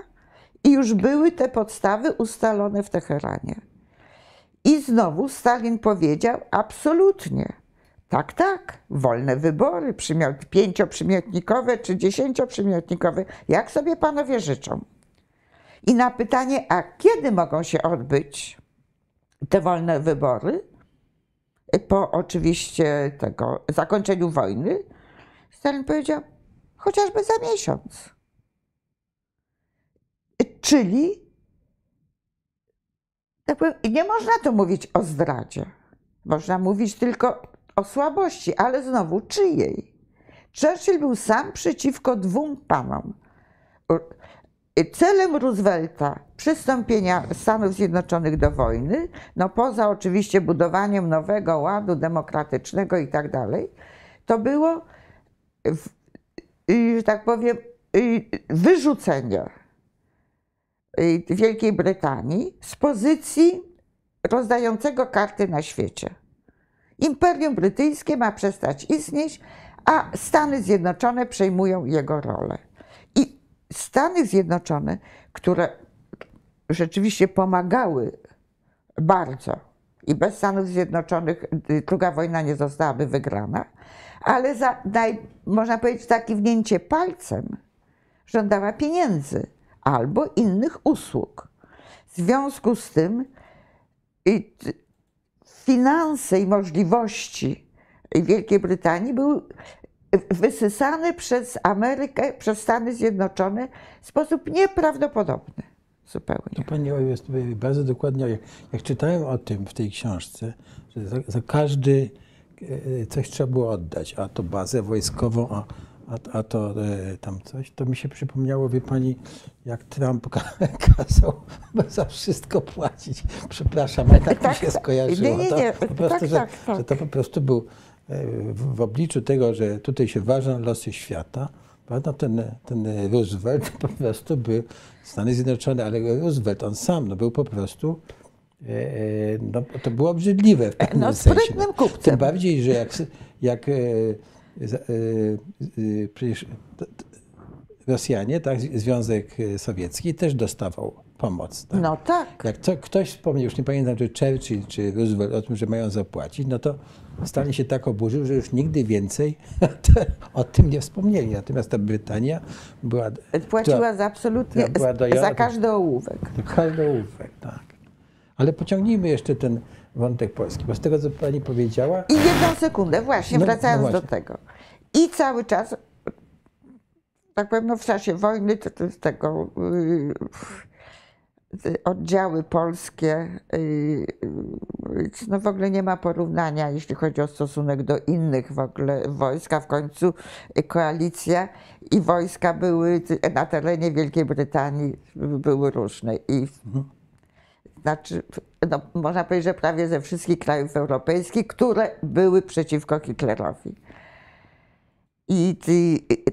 i już były te podstawy ustalone w Teheranie. I znowu Stalin powiedział absolutnie, tak, tak, wolne wybory, pięcioprzymiotnikowe czy dziesięcioprzymiotnikowe, jak sobie panowie życzą. I na pytanie, a kiedy mogą się odbyć te wolne wybory, po oczywiście tego zakończeniu wojny, Stalin powiedział, chociażby za miesiąc. Czyli tak powiem, nie można tu mówić o zdradzie. Można mówić tylko o słabości, ale znowu czyjej? Churchill był sam przeciwko dwóm panom. Celem Roosevelta przystąpienia Stanów Zjednoczonych do wojny, no poza oczywiście budowaniem nowego ładu demokratycznego i tak dalej, to było, że tak powiem, wyrzucenie Wielkiej Brytanii z pozycji rozdającego karty na świecie. Imperium Brytyjskie ma przestać istnieć, a Stany Zjednoczone przejmują jego rolę. Stany Zjednoczone, które rzeczywiście pomagały bardzo i bez Stanów Zjednoczonych druga wojna nie zostałaby wygrana, ale za, naj, można powiedzieć, takie wnięcie palcem żądała pieniędzy albo innych usług. W związku z tym i, finanse i możliwości Wielkiej Brytanii były wysysane przez Amerykę, przez Stany Zjednoczone w sposób nieprawdopodobny. Zupełnie. To pani jest bardzo dokładnie, jak, jak, czytałem o tym w tej książce, że za, za, każdy e, coś trzeba było oddać, a to bazę wojskową, a, a, a to e, tam coś, to mi się przypomniało, wie pani, jak Trump <laughs> kazał za wszystko płacić. Przepraszam, ale tak, tak mi się skojarzyło. Nie, nie, nie. To, po prostu, tak, że, tak, tak. że to po prostu był w, w obliczu tego, że tutaj się ważą losy świata, Prawda? Ten, ten Roosevelt <laughs> po prostu był, Stany Zjednoczone, ale Roosevelt on sam no, był po prostu, e, e no, to było obrzydliwe w pewnym no, sensie. No. Kupcem. Tym bardziej, że jak, jak e, e, e przecież Rosjanie, tak, Związek Sowiecki też dostawał pomoc. Tak? No tak. Jak to, ktoś wspomniał, już nie pamiętam, czy Churchill, czy Roosevelt o tym, że mają zapłacić, no to Stalin się tak oburzył, że już nigdy więcej <laughs> o tym nie wspomnieli. Natomiast ta Brytania była... Płaciła za absolutnie, była za każdy ołówek. Za każdy ołówek, tak. Ale pociągnijmy jeszcze ten wątek polski, bo z tego, co pani powiedziała... I jedną sekundę, właśnie, no, wracając no właśnie. do tego. I cały czas, tak pewno w czasie wojny, to, to z tego... Yy, oddziały polskie, y, y, no w ogóle nie ma porównania, jeśli chodzi o stosunek do innych w ogóle wojsk, a w końcu koalicja i wojska były na terenie Wielkiej Brytanii były różne. I znaczy, no, można powiedzieć, że prawie ze wszystkich krajów europejskich, które były przeciwko Hitlerowi. I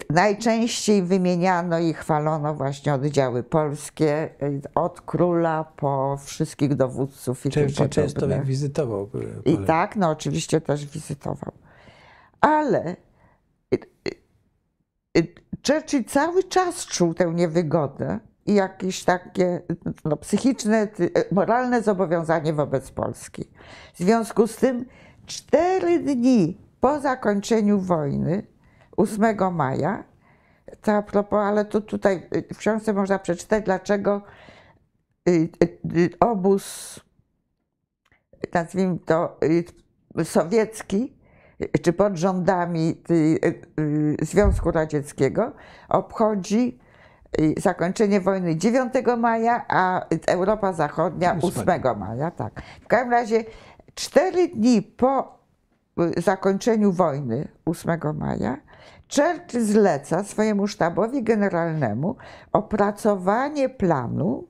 najczęściej wymieniano i chwalono właśnie oddziały polskie, y, od króla po wszystkich dowódców i Często, często wizytował. I tak, no oczywiście też wizytował. Ale y, y, Churchill cały czas czuł tę niewygodę i jakieś takie no, psychiczne, moralne zobowiązanie wobec Polski. W związku z tym cztery dni po zakończeniu wojny 8 maja. To a propos, ale tu, tutaj y, w książce można przeczytać, dlaczego y, y, obóz, nazwijmy to sowiecki, czy pod rządami Związku Radzieckiego obchodzi zakończenie wojny 9 maja, a Europa Zachodnia 8 maja. Tak. W każdym razie cztery dni po zakończeniu wojny 8 maja Churchill zleca swojemu sztabowi generalnemu opracowanie planu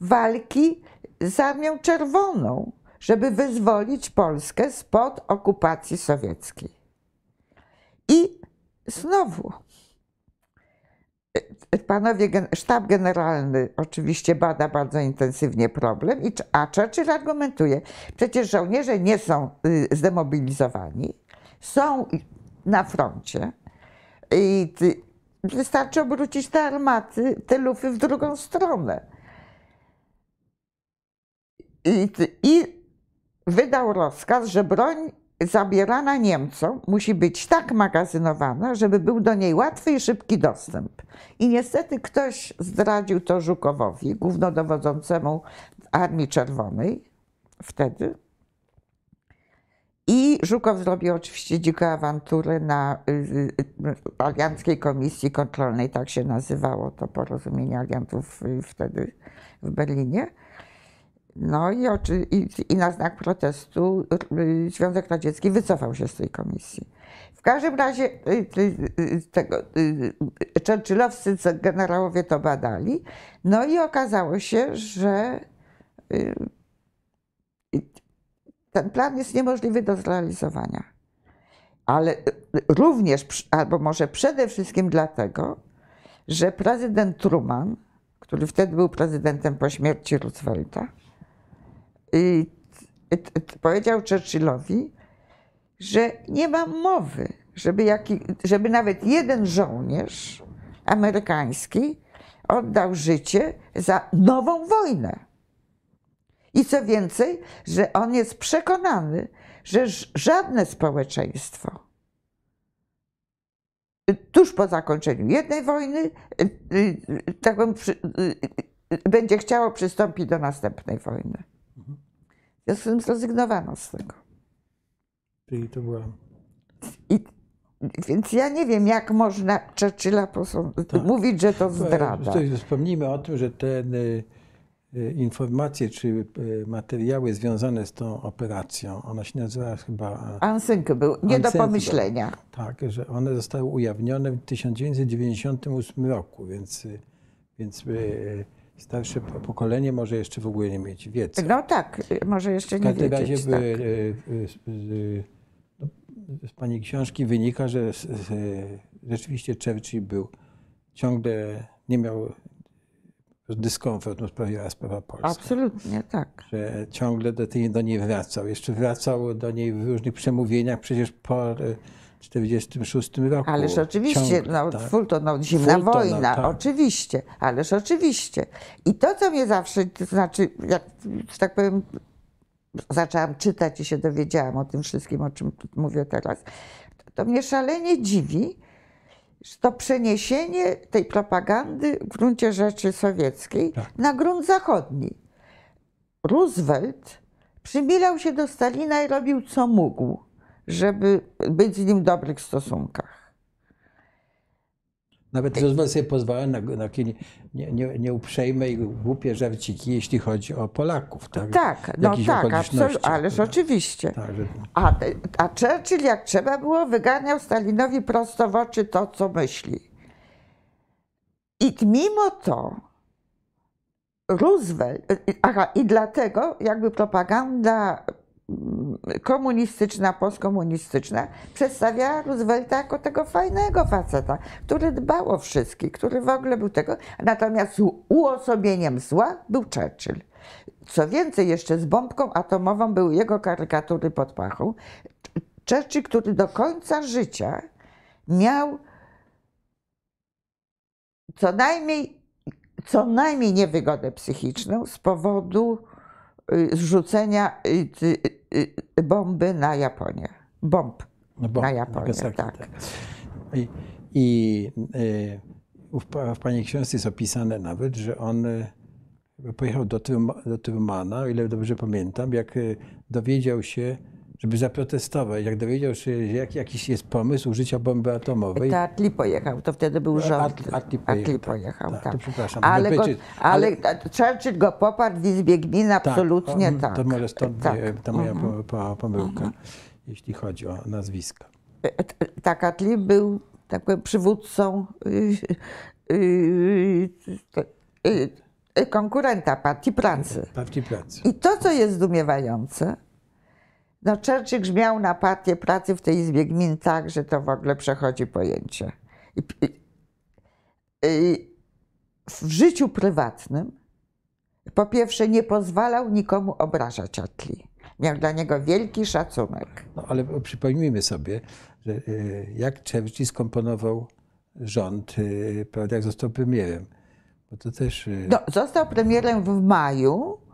walki z Armią Czerwoną, żeby wyzwolić Polskę spod okupacji sowieckiej. I znowu, panowie, sztab generalny oczywiście bada bardzo intensywnie problem, a Churchill argumentuje, przecież żołnierze nie są y, zdemobilizowani, są na froncie. I wystarczy obrócić te armaty, te lufy w drugą stronę. I, I wydał rozkaz, że broń zabierana Niemcom musi być tak magazynowana, żeby był do niej łatwy i szybki dostęp. I niestety ktoś zdradził to Żukowowi, głównodowodzącemu Armii Czerwonej wtedy. I Żukow zrobił oczywiście dziką awanturę na y, y, Alianckiej Komisji Kontrolnej, tak się nazywało to porozumienie aliantów y, wtedy w Berlinie. No i, i, i na znak protestu Związek Radziecki wycofał się z tej komisji. W każdym razie tego, Churchillowscy generałowie to badali, no i okazało się, że ten plan jest niemożliwy do zrealizowania. Ale również, albo może przede wszystkim dlatego, że prezydent Truman, który wtedy był prezydentem po śmierci Roosevelta, powiedział Churchillowi, że nie ma mowy, żeby, jaki, żeby nawet jeden żołnierz amerykański oddał życie za nową wojnę. I co więcej, że on jest przekonany, że żadne społeczeństwo y, tuż po zakończeniu jednej wojny y, y, tak powiem, będzie chciało przystąpić do następnej wojny. W związku z tym zrezygnowano z tego. Czyli to była. I, więc ja nie wiem, jak można Churchilla posą- mówić, że to zdrada. Tutaj Wspomnijmy o tym, że te y, informacje czy y, materiały związane z tą operacją, ona się nazywała chyba. e, Ansynk był nie do pomyślenia. Tak, że one zostały ujawnione w 1998 roku, więc, y, więc y, starsze po- pokolenie może jeszcze w ogóle nie mieć wiedzy. No tak, może jeszcze W nie każdym razie wiedzieć. by, Tak. y, y, z- y, no, z pani książki wynika, że rzeczywiście Churchill był ciągle, nie miał dyskomfort, no sprawiała sprawa polska. Absolutnie tak. Że ciągle do, tej, do niej wracał. Jeszcze wracał do niej w różnych przemówieniach przecież po 1946 roku. Ależ oczywiście, Ciągle, no, tak. Fulton, no, zimna Fulton, no, wojna, tak. oczywiście, ależ oczywiście. I to, co mnie zawsze, to znaczy, jak, że tak powiem, zaczęłam czytać i się dowiedziałam o tym wszystkim, o czym mówię teraz, to, mnie szalenie dziwi, to przeniesienie tej propagandy w gruncie rzeczy sowieckiej Tak. na grunt zachodni. Roosevelt przymilał się do Stalina i robił co mógł, żeby być z nim w dobrych stosunkach. Nawet Roosevelt sobie pozwala na, na takie nie- nie, nie, nieuprzejme i głupie żarciki, jeśli chodzi o Polaków. Tak, Tak, no tak, absolutnie, ależ prawda? oczywiście. Tak, że, A, a Churchill, jak trzeba było, wyganiał Stalinowi prosto w oczy to, co myśli. I mimo to Roosevelt, aha, i dlatego jakby propaganda komunistyczna, postkomunistyczna przedstawiała Roosevelta jako tego fajnego faceta, który dbał o wszystkich, który w ogóle był tego. Natomiast uosobieniem zła był Churchill. Co więcej, jeszcze z bombką atomową były jego karykatury pod pachą. Churchill, który do końca życia miał co najmniej, co najmniej niewygodę psychiczną z powodu y, zrzucenia y, bomby na Japonię. Bomb no bo, na Japonię, Nagasaki, tak. I, i y, w, w pani książce jest opisane nawet, że on y, pojechał do, Truma, do Trumana, o ile dobrze pamiętam, jak y, dowiedział się, żeby zaprotestować, jak dowiedział się, że jak, jakiś jest pomysł użycia bomby atomowej, To Atli pojechał, to wtedy był rząd. Atli- Atli pojechał, pojechał, tak. tak. Przepraszam, Ale, go, ale, Churchill go poparł w Izbie Gmin absolutnie o, tak. To może stąd tak. e, ta moja po, pomyłka, jeśli chodzi o nazwiska. tak, Atli był tak powiem, przywódcą y, y, y, konkurenta Partii Pracy. Partii Pracy. I to, co jest zdumiewające, no Churchill grzmiał na Partię Pracy w tej Izbie Gmin tak, że to w ogóle przechodzi pojęcie. I, i, i, w życiu prywatnym po pierwsze nie pozwalał nikomu obrażać Atli. Miał dla niego wielki szacunek. No, ale przypomnijmy sobie, że e, jak Churchill skomponował rząd, e, prawda, jak został premierem. Bo to też... e, No, został premierem w maju y, y,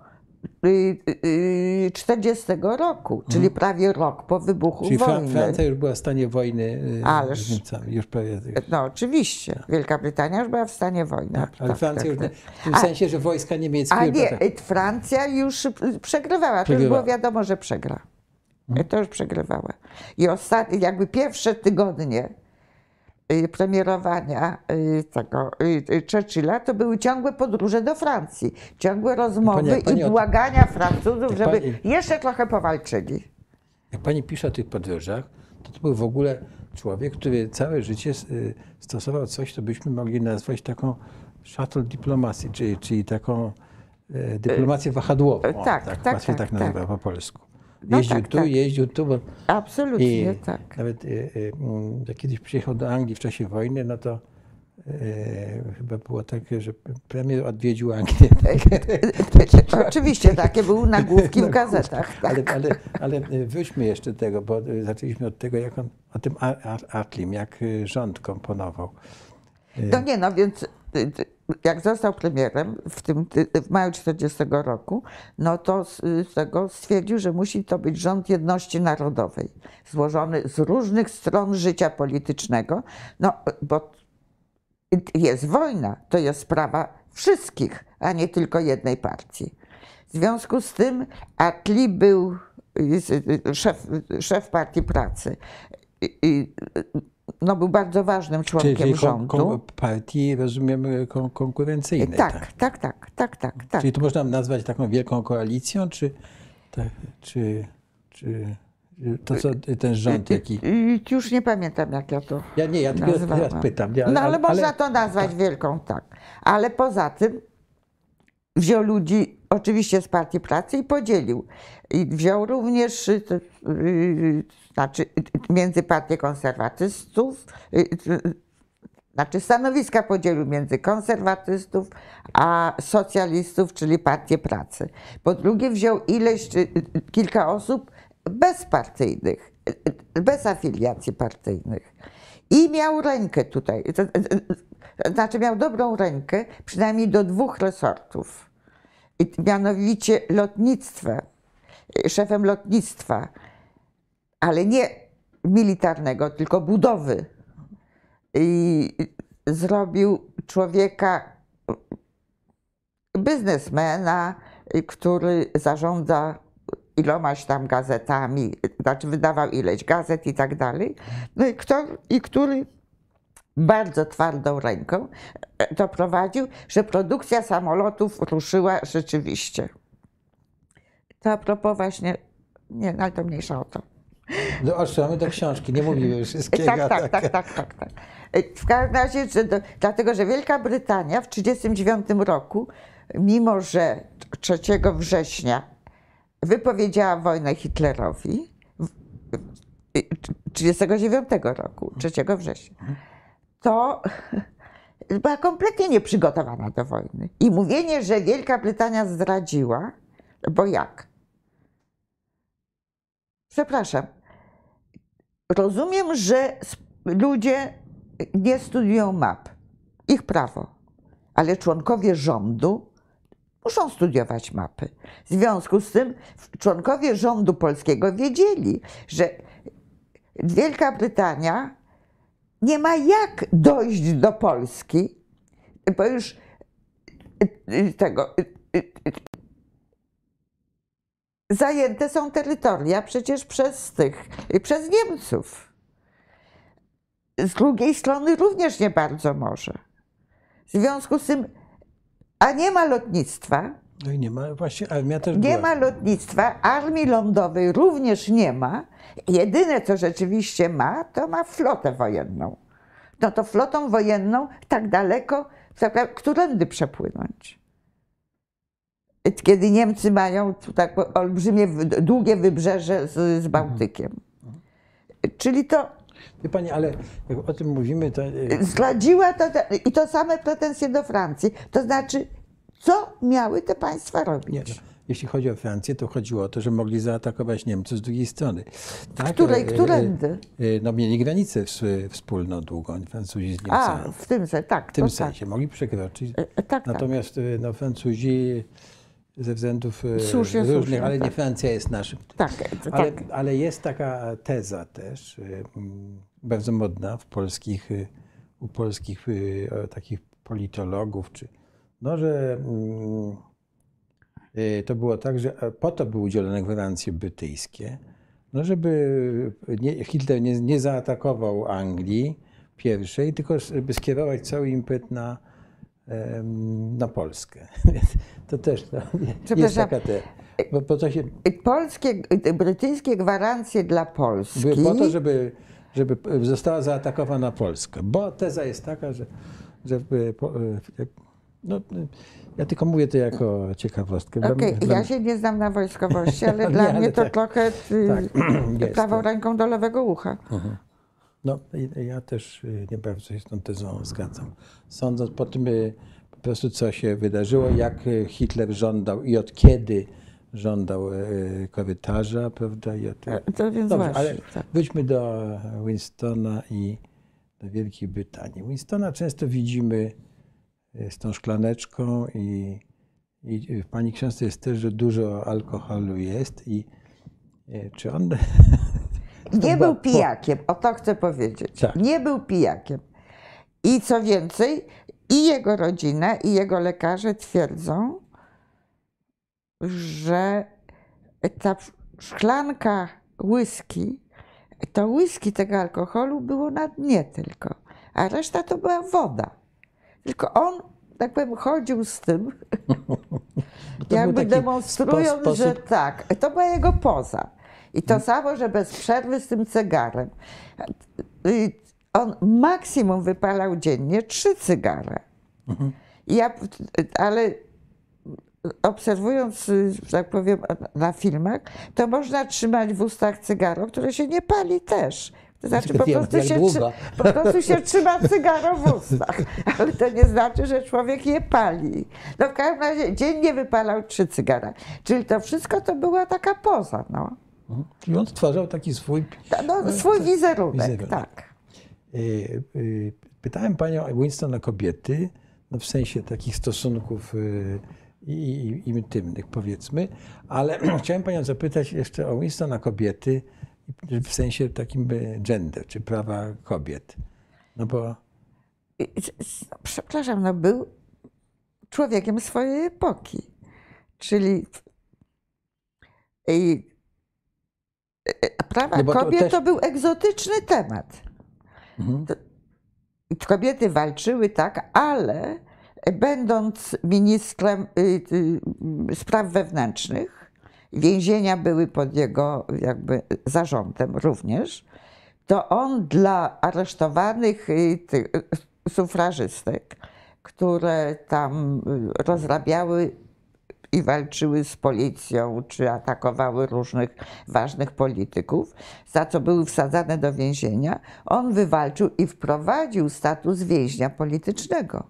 40 roku, czyli prawie rok po wybuchu czyli wojny. Francja już była w stanie wojny Ależ- z Niemcami. Już prawie, No oczywiście. Wielka Brytania już była w stanie wojny. tak, ale Francja tak, już... tak. W sensie, że wojska niemieckie... A już nie, tak- y, Francja już y, przegrywała. To już było wiadomo, że przegra. Mhm. To już przegrywała. I ostatnie, jakby pierwsze tygodnie y, premierowania y, tego y, y, Churchilla, to były ciągłe podróże do Francji. Ciągłe rozmowy Pani- pani i błagania Francuzów, żeby pani- jeszcze trochę powalczyli. Jak pani pisze o tych podróżach, to to był w ogóle człowiek, który całe życie y, stosował coś, co byśmy mogli nazwać taką shuttle dyplomacji, czyli, czyli taką dyplomację wahadłową. Tak, tak, tak, tak, tak, tak. nazywa po polsku. No Jeździł tak, tu, tak. jeździł tu, bo Absolutnie i tak. nawet y, y, mm, jak kiedyś przyjechał do Anglii w czasie wojny, no to e, chyba było takie, że premier odwiedził Anglię. <laughs> Oczywiście, takie były nagłówki w <laughs> gazetach. Ale, Tak. ale, ale e, wróćmy jeszcze do tego, bo e, zaczęliśmy od tego, jak on, o tym Artlim, jak rząd komponował. No nie, no więc y, y, jak został premierem w, tym, w maju 40 roku, no to z, tego stwierdził, że musi to być rząd jedności narodowej, złożony z różnych stron życia politycznego, no bo jest wojna, to jest sprawa wszystkich, a nie tylko jednej partii. W związku z tym Atli był y, szef, szef partii pracy. I- i, no, był bardzo ważnym członkiem Czyli kon, rządu. kon, partii, rozumiemy, kon, konkurencyjnej. Tak, tak, tak, tak, tak, tak. Czyli to można nazwać taką wielką koalicją, czy, tak, czy, czy to co ten rząd jaki... Już nie pamiętam, jak ja to Ja nie, ja tylko nazwałam. teraz pytam. No ale można to nazwać wielką, tak. Ale poza tym wziął ludzi oczywiście z Partii Pracy i podzielił. I wziął również, y, y, znaczy y, między partię konserwatystów, y, y, znaczy stanowiska podzielił między konserwatystów a socjalistów, czyli Partię Pracy. Po drugie wziął ileś, y, y, kilka osób bezpartyjnych, y, y, bez afiliacji partyjnych. I miał rękę tutaj, znaczy miał dobrą rękę przynajmniej do dwóch resortów. Mianowicie lotnictwa, y, szefem lotnictwa, ale nie militarnego, tylko budowy. I zrobił człowieka, biznesmena, który zarządza ilomaś tam gazetami, znaczy wydawał ileś gazet i tak dalej. No i, kto, i który bardzo twardą ręką e, doprowadził, że produkcja samolotów ruszyła rzeczywiście. To a propos właśnie, nie, no ale to mniejsza o to. No, otrzymamy do książki, nie mówimy wszystkiego. Tak, tak, tak, tak, tak, tak. W każdym razie, że do, dlatego, że Wielka Brytania w 1939 roku, mimo że 3 września wypowiedziała wojnę Hitlerowi, w- w- 39 roku, 3 września, to <laughs> była kompletnie nieprzygotowana do wojny. I mówienie, że Wielka Brytania zdradziła, bo jak? Przepraszam, Rozumiem, że ludzie nie studiują map. Ich prawo. Ale członkowie rządu muszą studiować mapy. W związku z tym członkowie rządu polskiego wiedzieli, że Wielka Brytania nie ma jak dojść do Polski, bo już y, y, tego. Zajęte są terytoria przecież przez tych, y, przez Niemców. Z drugiej strony również nie bardzo może. W związku z tym, a nie ma lotnictwa, No i nie ma, właśnie armia też nie była. ma lotnictwa, armii lądowej również nie ma. Jedyne, co rzeczywiście ma, to ma flotę wojenną. No to flotą wojenną tak daleko, którędy przepłynąć? Kiedy Niemcy mają tak olbrzymie, długie wybrzeże z, z Bałtykiem. Czyli to Wie pani, ale jak o tym mówimy, to... e, zdradziła to, te- i to same pretensje do Francji. To znaczy, co miały te państwa robić? Nie, no, jeśli chodzi o Francję, to chodziło o to, że mogli zaatakować Niemców z drugiej strony. Tak, Której, e, e, którędy? e, No mieli granicę ws- wspólną długą, Francuzi z A, Niemcami. w tym sensie, tak. W tym to sensie mogli przekroczyć. Tak. E, tak, tak. Natomiast e, no, Francuzi ze względów e, Słusznie, różnych, słusznie, ale nie tak. Francja jest naszym. Tak, to Ale, tak. ale jest taka teza też, mm, bardzo modna w polskich, y, u polskich takich politologów, czy, no, że mm, to było tak, że e, po to były udzielone gwarancje brytyjskie, no, żeby nie, Hitler nie, nie zaatakował Anglii pierwszej, tylko żeby skierować cały impet na, na Polskę. <laughs> To też no, jest taka te, bo, bo to się, Polskie, brytyjskie gwarancje dla Polski. były po to, żeby, żeby została zaatakowana Polska. Bo teza jest taka, że, że by po- no, ja tylko mówię to jako ciekawostkę. Okej, dla- ja się nie znam na wojskowości, <laughs> ale Nie, dla ale mnie to tak. trochę Tak, <clears throat> prawą ręką do lewego ucha. No, ja też y, nie bardzo się z tą tezą zgadzam. Sądząc po tym, y, po prostu co się wydarzyło, jak y, Hitler żądał i od kiedy żądał korytarza, prawda? I od... To więc Dobrze, właśnie. ale tak. wróćmy do Winstona i do Wielkiej Brytanii. Winstona często widzimy z tą szklaneczką i, i w pani książce jest też, że dużo alkoholu jest i czy on... <laughs> Nie był pijakiem, o to chcę powiedzieć. Tak. Nie był pijakiem. I co więcej, i jego rodzina, i jego lekarze twierdzą, że ta szklanka whisky, to whisky tego alkoholu było na dnie tylko, a reszta to była woda. Tylko on, tak powiem, chodził z tym, <laughs> jakby demonstrując, spo- że sposób- Mhm. tak, to była jego poza. I to samo, że bez przerwy z tym cygarem. On maksimum wypalał dziennie trzy cygary. Mhm. Ja, ale obserwując, że tak powiem, na filmach, to można trzymać w ustach cygaro, które się nie pali też. To znaczy po <laughs> prostu, się, po prostu się trzyma cygaro w ustach, ale to nie znaczy, że człowiek je pali. No w każdym razie dziennie wypalał trzy cygara. Czyli to wszystko to była taka poza, no. Mhm. Czyli on stwarzał taki swój... No swój wizerunek, wizerunek. tak. Y, y, Pytałem panią o Winstona kobiety, no w sensie takich stosunków y, i, i, intymnych powiedzmy, ale <clears throat> chciałem panią zapytać jeszcze o Winstona kobiety w sensie takim gender, czy prawa kobiet. No bo i- Przepraszam, no był człowiekiem swojej epoki. Czyli i, e, prawa No to kobiet to, też- był egzotyczny temat. Mhm. To- Kobiety walczyły, tak, ale będąc ministrem y, y, spraw wewnętrznych, więzienia były pod jego jakby zarządem również, to on dla aresztowanych y, tych, y, sufrażystek, które tam y, rozrabiały i walczyły z policją, czy atakowały różnych ważnych polityków, za co były wsadzane do więzienia, on wywalczył i wprowadził status więźnia politycznego.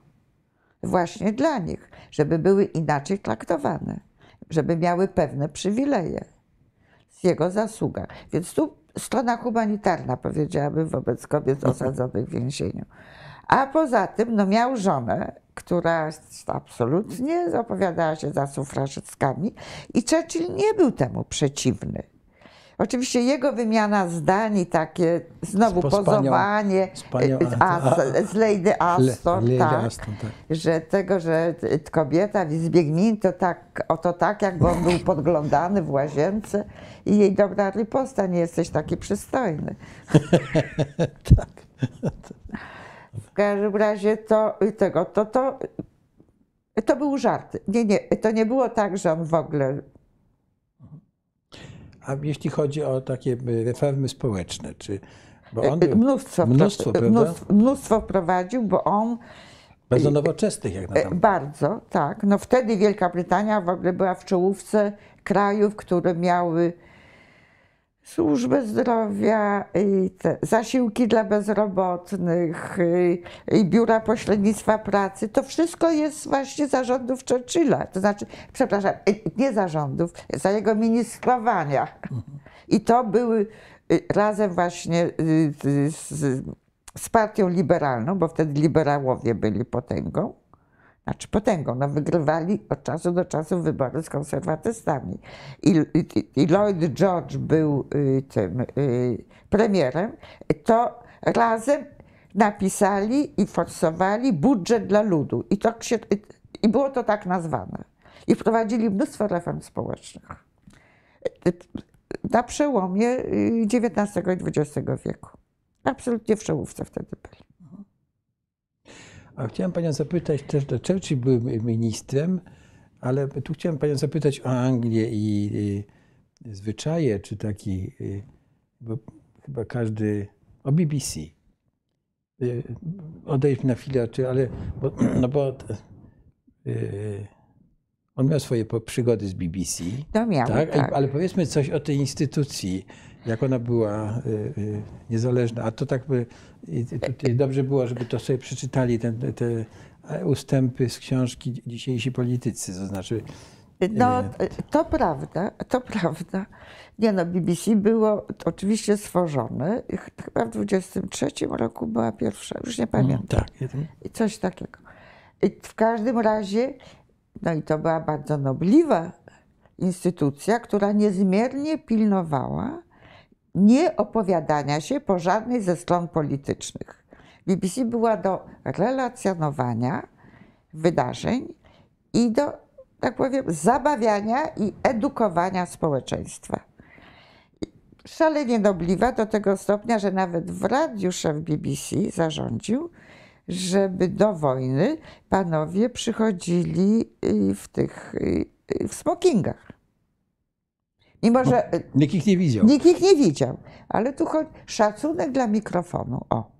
Właśnie dla nich, żeby były inaczej traktowane, żeby miały pewne przywileje z jego zasługa. Więc tu strona humanitarna, powiedziałabym, wobec kobiet osadzonych w więzieniu. A poza tym no, miał żonę, która absolutnie opowiadała się za sufrażystkami i Churchill nie był temu przeciwny. Oczywiście jego wymiana zdań i takie znowu Z- pozowanie z panią e, As- z Lady Aston, Lady tak, Aston, tak. że tego, że kobieta zbiegnięto to tak, oto tak, jakby on był podglądany w łazience i jej dobra riposta, nie jesteś taki przystojny. <laughs> tak. W każdym razie to tego, to, to, to był żart. Nie, nie, to nie było tak, że on w ogóle. A jeśli chodzi o takie y, reformy społeczne, czy... Bo on był Mnóstwo, mnóstwo, prawda? mnóstwo, mnóstwo wprowadził, bo on bardzo nowoczesnych jak na E, tam. Bardzo, tak. No wtedy Wielka Brytania w ogóle była w czołówce krajów, które miały służbę zdrowia, i te zasiłki dla bezrobotnych, i, i biura pośrednictwa pracy. To wszystko jest właśnie zarządów Churchilla. To znaczy, przepraszam, e, nie zarządów, za jego ministrowania. I to były y, razem właśnie y, y, z, z partią liberalną, bo wtedy liberałowie byli potęgą, znaczy potęgą, no wygrywali od czasu do czasu wybory z konserwatystami. I, i, i Lloyd George był y, tym y, premierem, to razem napisali i forsowali budżet dla ludu. I, to się, I było to tak nazwane. I wprowadzili mnóstwo reform społecznych na przełomie y, XIX i XX wieku. Absolutnie w czołówce wtedy byli. A chciałem panią zapytać też, że Churchill był ministrem, ale tu chciałem panią zapytać o Anglię i, i zwyczaje, czy taki, y, bo chyba każdy, o BBC. Y, Odejdźmy na chwilę, czy, ale, bo, <clears throat> no bo y, on miał swoje przygody z BBC. To miał, Tak, tak. ale powiedzmy coś o tej instytucji. Jak ona była y, y, niezależna. A to tak by dobrze było, żeby to sobie przeczytali ten, te ustępy z książki Dzisiejsi politycy, to znaczy No, to prawda, to prawda. Nie no, BBC było oczywiście stworzone, chyba w 23 roku była pierwsza, już nie pamiętam. tak. ja to- I coś takiego. I w każdym razie, no i to była bardzo nobliwa instytucja, która niezmiernie pilnowała nie opowiadania się po żadnej ze stron politycznych. BBC była do relacjonowania wydarzeń i do, tak powiem, zabawiania i edukowania społeczeństwa. Szalenie nobliwa do tego stopnia, że nawet w radiu szef BBC zarządził, żeby do wojny panowie przychodzili y, w tych y, y, w smokingach. Mimo, że y, Nikt ich nie widział. nikt ich nie widział, ale tu chodzi szacunek dla mikrofonu. O.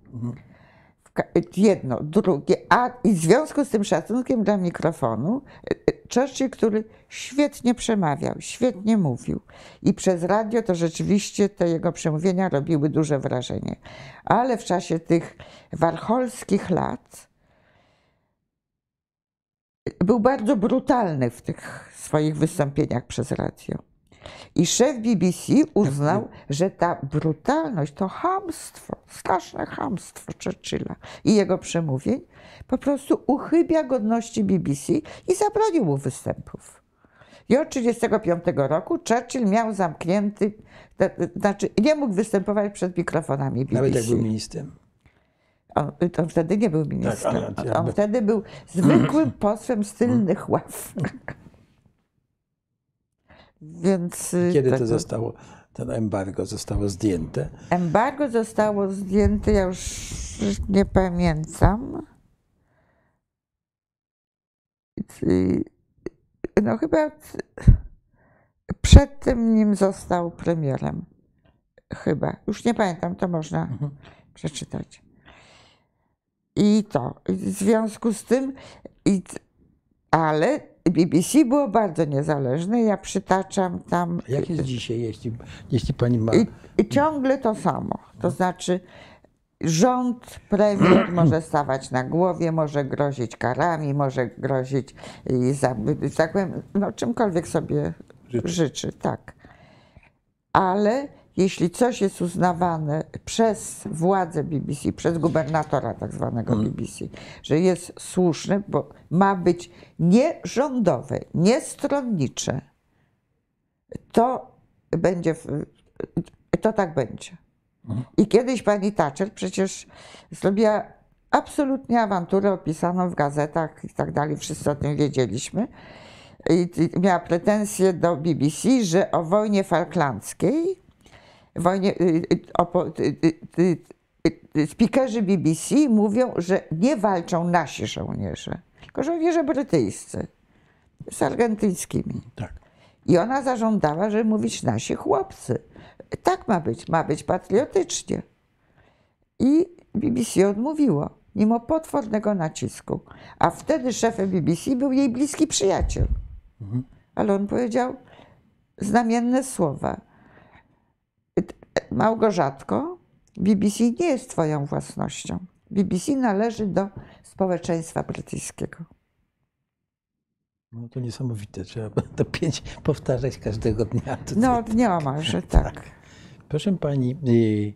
W ka- Jedno, drugie, a i w związku z tym szacunkiem dla mikrofonu, y, y, Churchill, który świetnie przemawiał, świetnie mówił i przez radio to rzeczywiście te jego przemówienia robiły duże wrażenie. Ale w czasie tych warcholskich lat był bardzo brutalny w tych swoich wystąpieniach przez radio. I szef BBC uznał, że ta brutalność, to hamstwo, straszne hamstwo Churchilla i jego przemówień po prostu uchybia godności BBC i zabronił mu występów. I od 1935 roku Churchill miał zamknięty, znaczy nie mógł występować przed mikrofonami BBC. Nawet jak był ministrem. On, on wtedy nie był ministrem. ale ja- on wtedy był zwykłym posłem z tylnych ław. Więc y, Kiedy to tak, zostało, ten embargo zostało zdjęte? Embargo zostało zdjęte, ja już nie pamiętam. No chyba przed tym nim został premierem. Chyba. Już nie pamiętam, to można przeczytać. I to. W związku z tym, i, ale BBC było bardzo niezależne. Ja przytaczam tam. Jak jest dzisiaj, jeśli, jeśli pani ma... I, I ciągle to samo. To znaczy, rząd, premier <clears throat> może stawać na głowie, może grozić karami, może grozić, za, tak powiem, no, czymkolwiek sobie Życzy. życzy. tak. Ale jeśli coś jest uznawane przez władzę BBC, przez gubernatora tak zwanego BBC, że jest słuszne, bo ma być nie rządowe, nie stronnicze, to będzie, to tak będzie. I kiedyś pani Thatcher przecież zrobiła absolutnie awanturę opisaną w gazetach i tak dalej, wszyscy o tym wiedzieliśmy. I miała pretensje do BBC, że o wojnie falklandzkiej, wojnie, y, y, opo- y, spikerzy BBC mówią, że nie walczą nasi żołnierze, tylko żołnierze brytyjscy z argentyńskimi. Tak. I ona zażądała, żeby mówić nasi chłopcy. Tak ma być, ma być patriotycznie. I BBC odmówiło, mimo potwornego nacisku. A wtedy szefem BBC był jej bliski przyjaciel. Ale on powiedział znamienne słowa. Małgorzatko, BBC nie jest twoją własnością. BBC należy do społeczeństwa brytyjskiego. No to niesamowite, trzeba to pięć powtarzać każdego dnia. To No, nieomalże tak. Proszę pani, y,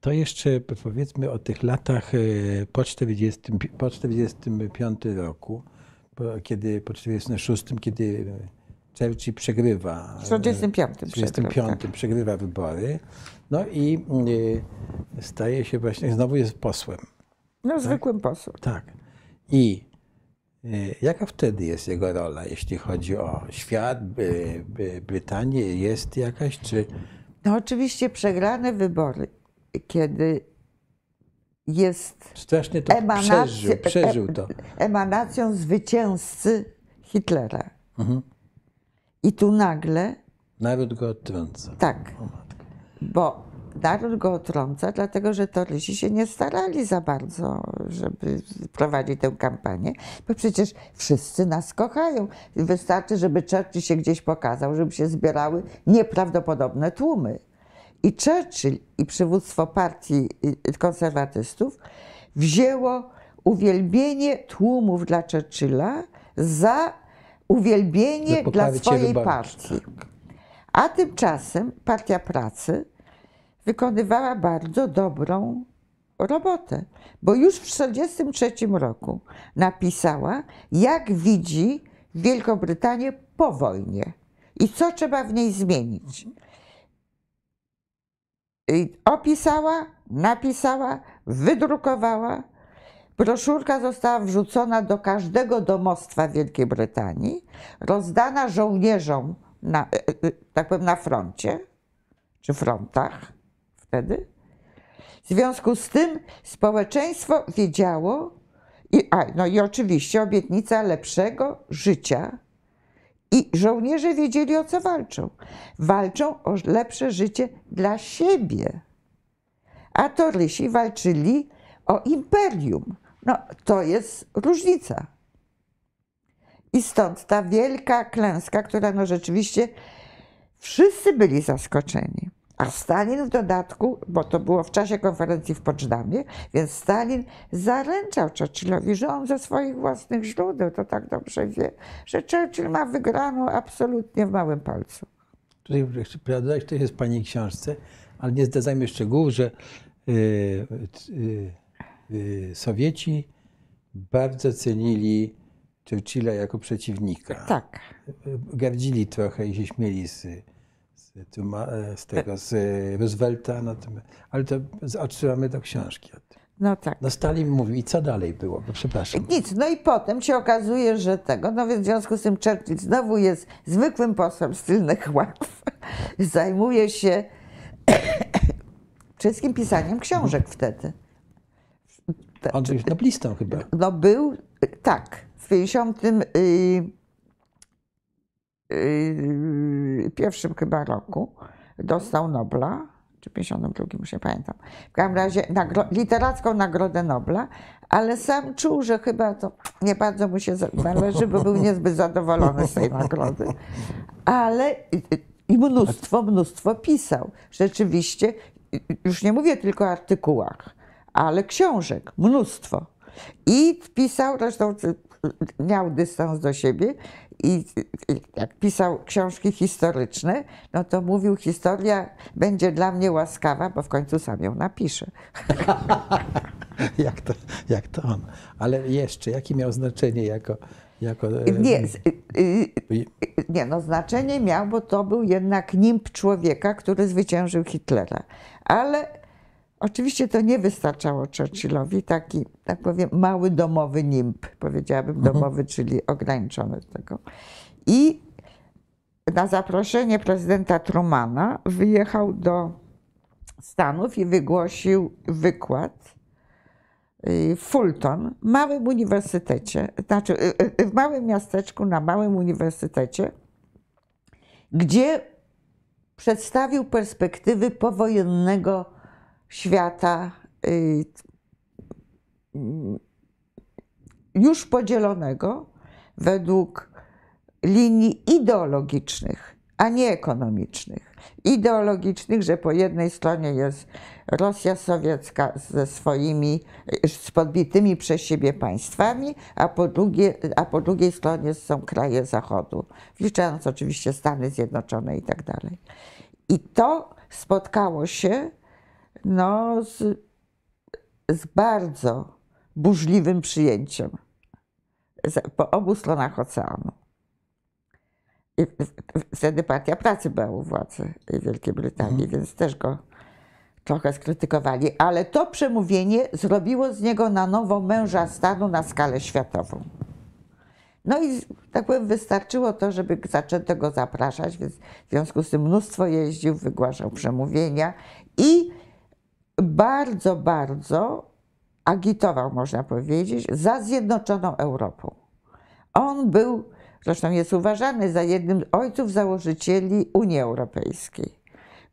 to jeszcze powiedzmy o tych latach y, po 40, po 45 roku, po, kiedy po 46, kiedy Churchill przegrywa. W 45 w 45 przegrywa wybory. No i y, staje się właśnie, znowu jest posłem. No, zwykłym posłem. Tak. I y, jaka wtedy jest jego rola, jeśli chodzi o świat, by, by Brytanię? Jest jakaś, czy No oczywiście przegrane wybory, kiedy jest strasznie to emanacja, przeżył, przeżył to. emanacją zwycięzcy Hitlera. Mhm. I tu nagle, Naród go odtrąca. tak, bo naród go otrąca, dlatego że Torysi się nie starali za bardzo, żeby prowadzić tę kampanię, bo przecież wszyscy nas kochają. Wystarczy, żeby Churchill się gdzieś pokazał, żeby się zbierały nieprawdopodobne tłumy. I Churchill i przywództwo partii y, konserwatystów wzięło uwielbienie tłumów dla Churchilla za uwielbienie dla swojej partii. A tymczasem Partia Pracy wykonywała bardzo dobrą robotę, bo już w 1943 roku napisała, jak widzi Wielkobrytanię po wojnie i co trzeba w niej zmienić. I opisała, napisała, wydrukowała. Broszurka została wrzucona do każdego domostwa Wielkiej Brytanii, rozdana żołnierzom na, e, e, tak powiem, na froncie, czy frontach wtedy. W związku z tym społeczeństwo wiedziało, i, a, no i oczywiście obietnica lepszego życia. I żołnierze wiedzieli, o co walczą. Walczą o lepsze życie dla siebie. A Torysi walczyli o imperium. No, to jest różnica. I stąd ta wielka klęska, która no rzeczywiście wszyscy byli zaskoczeni. A Stalin w dodatku, bo to było w czasie konferencji w Poczdamie, więc Stalin zaręczał Churchillowi, że on ze swoich własnych źródeł to tak dobrze wie, że Churchill ma wygraną absolutnie w małym palcu. Tutaj prawda, to jest w Pani książce, ale nie zdradzajmy szczegółów, że y, y, y, Sowieci bardzo cenili Churchilla jako przeciwnika. Tak. Gardzili trochę i się śmieli z, z, Tuma- z tego, z Roosevelta, natomiast, ale to odsyłamy do książki. o tym. No tak. No Stalin mówił, i co dalej było? Bo przepraszam. Nic, no i potem się okazuje, że tego, no więc w związku z tym Churchill znowu jest zwykłym posłem z tylnych ław. <laughs> Zajmuje się <coughs> wszystkim pisaniem książek wtedy. On był noblistą chyba. No był, tak, w 50 y, y, pierwszym chyba roku dostał Nobla, czy 52, już nie pamiętam. W każdym razie nagro, literacką Nagrodę Nobla, ale sam czuł, że chyba to nie bardzo mu się należy, bo był niezbyt zadowolony z tej nagrody. Ale i mnóstwo, mnóstwo pisał. Rzeczywiście, już nie mówię tylko o artykułach, ale książek, mnóstwo. I pisał, zresztą miał dystans do siebie i jak pisał książki historyczne, no to mówił, historia będzie dla mnie łaskawa, bo w końcu sam ją napisze. <laughs> jak, to, jak to on. Ale jeszcze, jakie miał znaczenie jako... jako e, Nie, y, y, nie, no znaczenie miał, bo to był jednak nimb człowieka, który zwyciężył Hitlera. Ale oczywiście to nie wystarczało Churchillowi, taki, tak powiem, mały domowy nimb, powiedziałabym domowy, czyli ograniczony tego. I na zaproszenie prezydenta Trumana wyjechał do Stanów i wygłosił wykład y, w Fulton, małym uniwersytecie, znaczy y, y, w małym miasteczku, na małym uniwersytecie, gdzie przedstawił perspektywy powojennego świata y, już podzielonego według linii ideologicznych, a nie ekonomicznych. Ideologicznych, że po jednej stronie jest Rosja sowiecka ze swoimi, z podbitymi przez siebie państwami, a po, drugie, a po drugiej stronie są kraje Zachodu, wliczając oczywiście Stany Zjednoczone i tak dalej. I to spotkało się no, z, z bardzo burzliwym przyjęciem po obu stronach oceanu. I wtedy Partia Pracy była u władzy Wielkiej Brytanii, więc też go trochę skrytykowali, ale to przemówienie zrobiło z niego na nowo męża stanu na skalę światową. No i tak powiem, wystarczyło to, żeby zaczęto go zapraszać, więc w związku z tym mnóstwo jeździł, wygłaszał przemówienia i bardzo, bardzo agitował, można powiedzieć, za zjednoczoną Europą. On był, zresztą jest uważany za jednym z ojców założycieli Unii Europejskiej,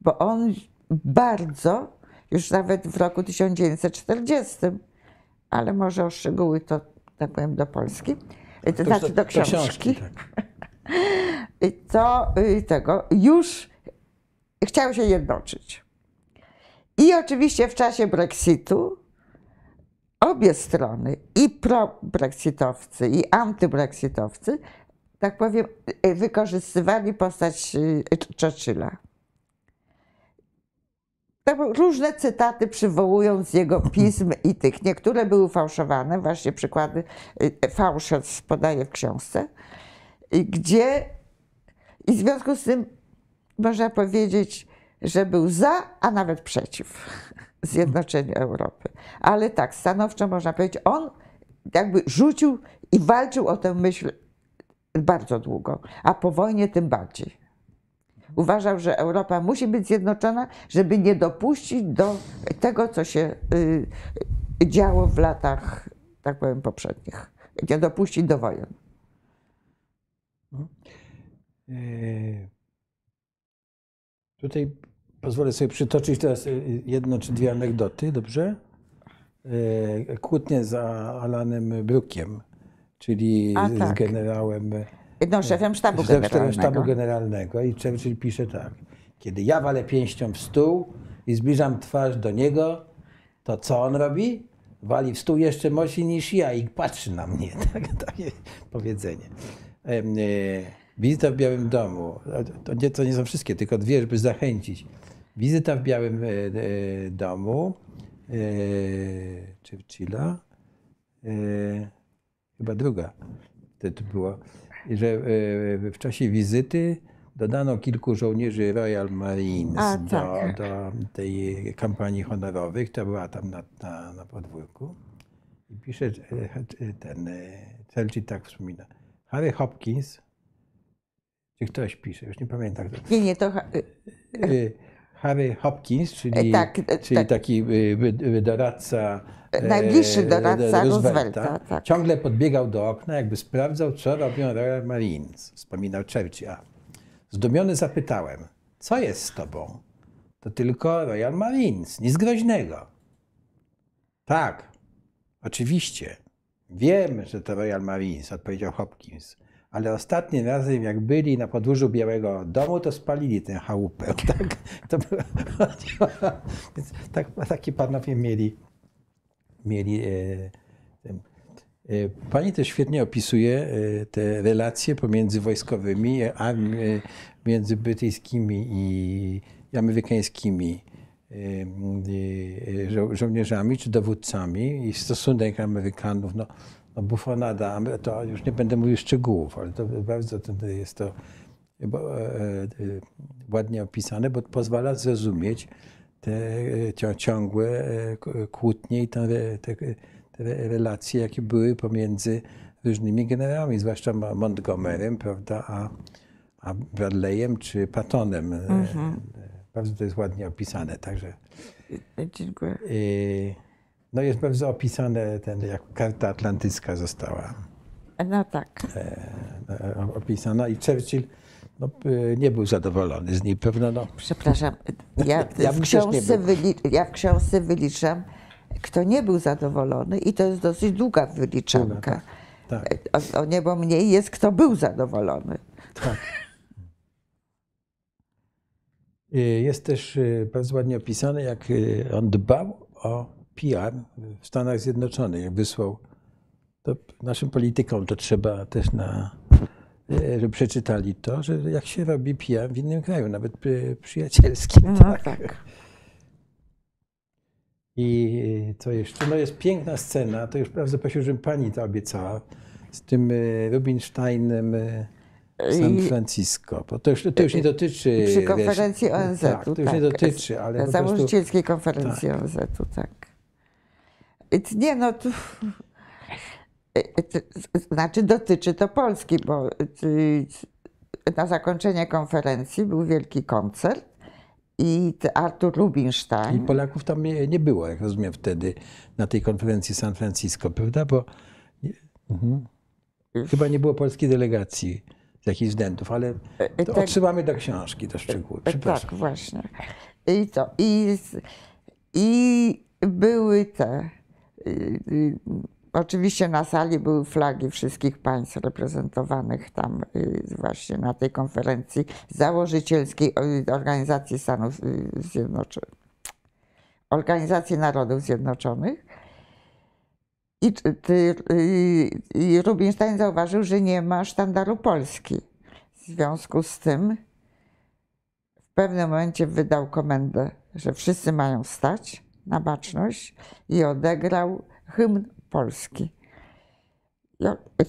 bo on bardzo, już nawet w roku 1940, ale może o szczegóły to, tak powiem, do Polski, to znaczy do książki, tak. to y, tego już chciał się jednoczyć. I oczywiście w czasie Brexitu obie strony, i pro-brexitowcy, i antybrexitowcy, tak powiem, wykorzystywali postać y, Churchilla. Różne cytaty przywołując jego pism i tych. Niektóre były fałszowane, właśnie przykłady y, Fałszus podaje w książce, gdzie i w związku z tym można powiedzieć, że był za, a nawet przeciw <laughs> zjednoczeniu Europy. Ale tak, stanowczo można powiedzieć, on jakby rzucił i walczył o tę myśl bardzo długo, a po wojnie tym bardziej. Uważał, że Europa musi być zjednoczona, żeby nie dopuścić do tego, co się y, działo w latach, tak powiem, poprzednich. Nie dopuścić do wojen. E, tutaj pozwolę sobie przytoczyć teraz jedno czy dwie anegdoty, dobrze? E, kłótnie z Alanem Brukiem, czyli A, z tak. generałem No, szefem sztabu szefem generalnego. sztabu generalnego. I Churchill pisze tak. Kiedy ja walę pięścią w stół i zbliżam twarz do niego, to co on robi? Wali w stół jeszcze mocniej niż ja i patrzy na mnie. <laughs> Tak, takie powiedzenie. Wizyta w Białym Domu. To nie, to nie są wszystkie, tylko dwie, żeby zachęcić. Wizyta w Białym e, e, Domu e, Churchilla. Chyba druga. To było, że w czasie wizyty dodano kilku żołnierzy Royal Marines A, do, tak. do tej kampanii honorowej, która była tam na, na, na podwórku. I pisze ten Churchill tak wspomina. Harry Hopkins, czy ktoś pisze, już nie pamiętam. Nie, nie, to Harry Hopkins, czyli, E, tak, e, czyli tak. taki y, doradca. e, Najbliższy doradca Roosevelta, tak. Ciągle podbiegał do okna, jakby sprawdzał, co robią Royal Marines. Wspominał Churchill. Zdumiony zapytałem, co jest z tobą? To tylko Royal Marines, nic groźnego. Tak, oczywiście. Wiem, że to Royal Marines, odpowiedział Hopkins. Ale ostatnim razem, jak byli na podwórzu Białego Domu, to spalili tę chałupę. <laughs> Tak, to było, <laughs> więc tak, takie panowie mieli. mieli e. E, Pani też świetnie opisuje e, te relacje pomiędzy wojskowymi, e, armi- e, między brytyjskimi i amerykańskimi żo- żołnierzami czy dowódcami i stosunek Amerykanów. No, no bufonada, to już nie będę mówił szczegółów, ale to bardzo to jest to e, e, ładnie opisane, bo pozwala zrozumieć te e, ciągłe kłótnie i te, te, te relacje, jakie były pomiędzy różnymi generałami, zwłaszcza Mo- Montgomerym, prawda, a, a Bradleyem czy Pattonem. E, Bardzo to jest ładnie opisane, także dziękuję. e, no jest bardzo opisane, ten, jak karta atlantycka została No tak. e, opisana i Churchill no, e, nie był zadowolony z niej. Pewno no, Przepraszam, ja, Ja w książce wyli, ja w książce wyliczam, kto nie był zadowolony i to jest dosyć długa wyliczanka. tak. O, o niebo mniej jest, kto był zadowolony. Tak. Jest też bardzo ładnie opisane, jak on dbał o PR w Stanach Zjednoczonych, jak wysłał. To naszym politykom to trzeba też na, y, żeby przeczytali to, że jak się robi PR w innym kraju, nawet przyjacielskim. No tak. tak. I co jeszcze? No jest piękna scena, to już bardzo prosił, żebym pani to obiecała, z tym y, Rubinsteinem w San Francisco. Bo to już, to już nie dotyczy... Przy konferencji ONZ-u. Tak, to już nie dotyczy, ale po prostu... Założycielskiej konferencji ONZ-u, tak. I Nie no, tu, y, znaczy dotyczy to Polski, bo y, na zakończenie konferencji był wielki koncert i Artur I Rubinstein, Polaków tam nie, nie było, jak rozumiem, wtedy na tej konferencji San Francisco, prawda? Bo nie, mhm. chyba nie było polskiej delegacji z jakichś względów, ale to tak. odsyłamy do książki, do szczegółów. Przepraszam. Tak, właśnie. I to. I, i były te. Y, y, Oczywiście na sali były flagi wszystkich państw reprezentowanych tam y, właśnie na tej konferencji założycielskiej Organizacji Stanów Zjednoczonych. Organizacji Narodów Zjednoczonych. I, I Rubinstein zauważył, że nie ma sztandaru Polski. W związku z tym w pewnym momencie wydał komendę, że wszyscy mają stać na baczność i odegrał hymn Polski.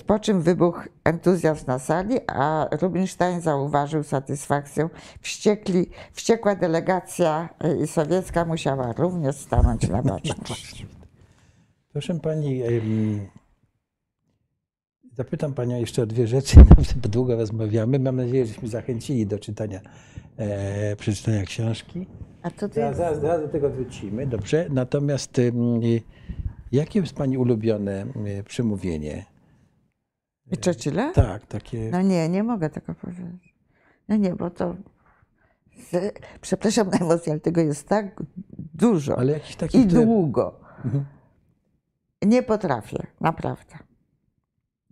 Po czym wybuchł entuzjazm na sali, a Rubinstein zauważył satysfakcją. Wściekli, wściekła delegacja y, sowiecka musiała również stanąć na baczność. <laughs> Proszę pani, zapytam panią jeszcze o dwie rzeczy. <laughs> Naprawdę długo rozmawiamy. Mam nadzieję, żeśmy zachęcili do czytania, e, przeczytania książki. A to ty... Zaraz, zaraz, zaraz do tego wrócimy, dobrze? Natomiast jakie jest pani ulubione e, przemówienie? Churchilla? Tak, takie. No nie, nie mogę tego powiedzieć. No nie, bo to. Przepraszam na <laughs> emocje, ale tego jest tak dużo Ale jakiś taki. i które- długo. Mhm. Nie potrafię, naprawdę.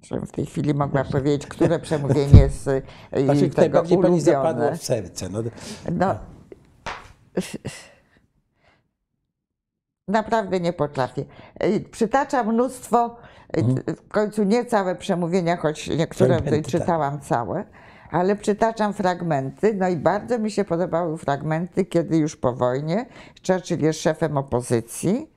Żebym w tej chwili mogła powiedzieć, które przemówienie jest y, Znaczy, tego najbardziej pani zapadło ulubione. w serce. No, No, <laughs> naprawdę nie potrafię. Przytaczam mnóstwo, y, w końcu nie całe przemówienia, choć niektóre Mhm. Fragmenty, tak. czytałam całe, ale przytaczam fragmenty. No i bardzo mi się podobały fragmenty, kiedy już po wojnie Churchill jest szefem opozycji,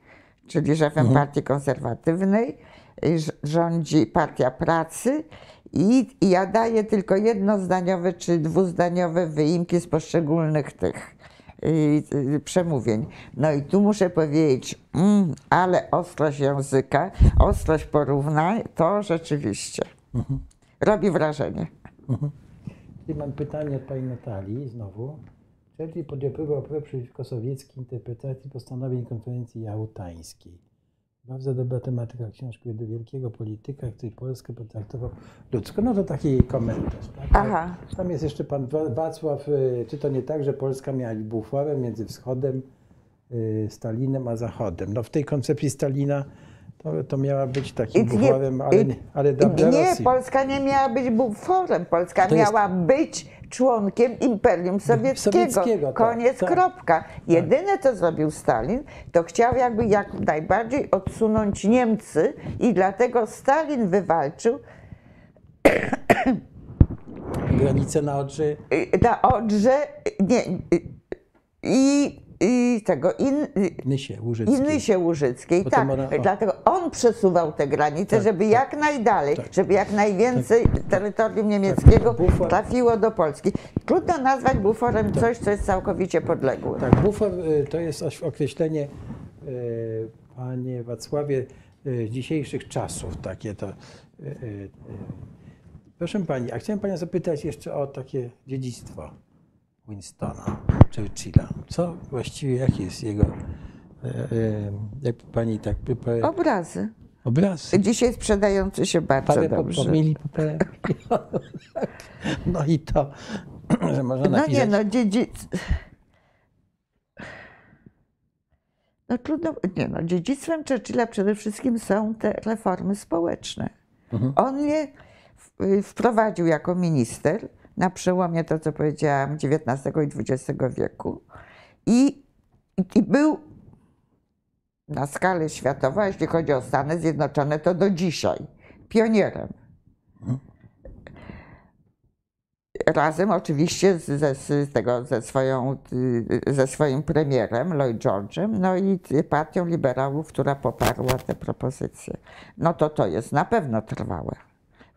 czyli szefem Mhm. partii konserwatywnej, rz- rządzi Partia Pracy. I, I ja daję tylko jednozdaniowe czy dwuzdaniowe wyimki z poszczególnych tych przemówień. No i tu muszę powiedzieć, mm, ale ostrość języka, ostrość porównań, to rzeczywiście robi wrażenie. I mam pytanie od pani Natalii znowu. Churchill podjął próbę oporu przeciwko sowieckiej interpretacji postanowień konferencji jałtańskiej. Bardzo dobra tematyka książki do wielkiego polityka, który Polskę potraktował ludzko. No to taki komentarz. Tak? Aha. Tam jest jeszcze pan Wa- Wacław, y, czy to nie tak, że Polska miała być buforem między wschodem, y, Stalinem, a zachodem. No w tej koncepcji Stalina to, to miała być takim buforem, ale, ale dla, dla Nie, Rosji. Polska nie miała być buforem. Polska To jest- miała być członkiem Imperium Sowieckiego. Sowieckiego, tak, Koniec, tak. kropka. Jedyne, co zrobił Stalin, to chciał jakby jak najbardziej odsunąć Niemcy i dlatego Stalin wywalczył Granice na Odrze na Odrze nie, i, i tego in, Nysie Łużyckiej. Łużyckiej. Potem Tak, ona- dlatego on przesuwał te granice, Tak, żeby tak. jak najdalej, Tak. żeby jak najwięcej terytorium niemieckiego bufor. trafiło do Polski. Trudno nazwać buforem coś, co jest całkowicie podległe. Tak, bufor y, to jest określenie, y, panie Wacławie, y, dzisiejszych czasów. Takie to. Proszę pani, a chciałem panią zapytać jeszcze o takie dziedzictwo Winstona Churchilla. Co właściwie, jaki jest jego, y, y, jak pani tak Obrazy. obraz? Dzisiaj sprzedający się bardzo Parę dobrze. perełki. No i to, że można No napisać. nie, no dziedzic... No trudno, nie no, dziedzictwem Churchilla przede wszystkim są te reformy społeczne. Mhm. On je wprowadził jako minister na przełomie to, co powiedziałam, XIX i XX wieku i, i był na skalę światową, jeśli chodzi o Stany Zjednoczone, to do dzisiaj pionierem. Razem oczywiście z- z tego, ze, swoją, ze swoim premierem Lloyd George'em, no i partią liberałów, która poparła te propozycje. No to to jest na pewno trwałe.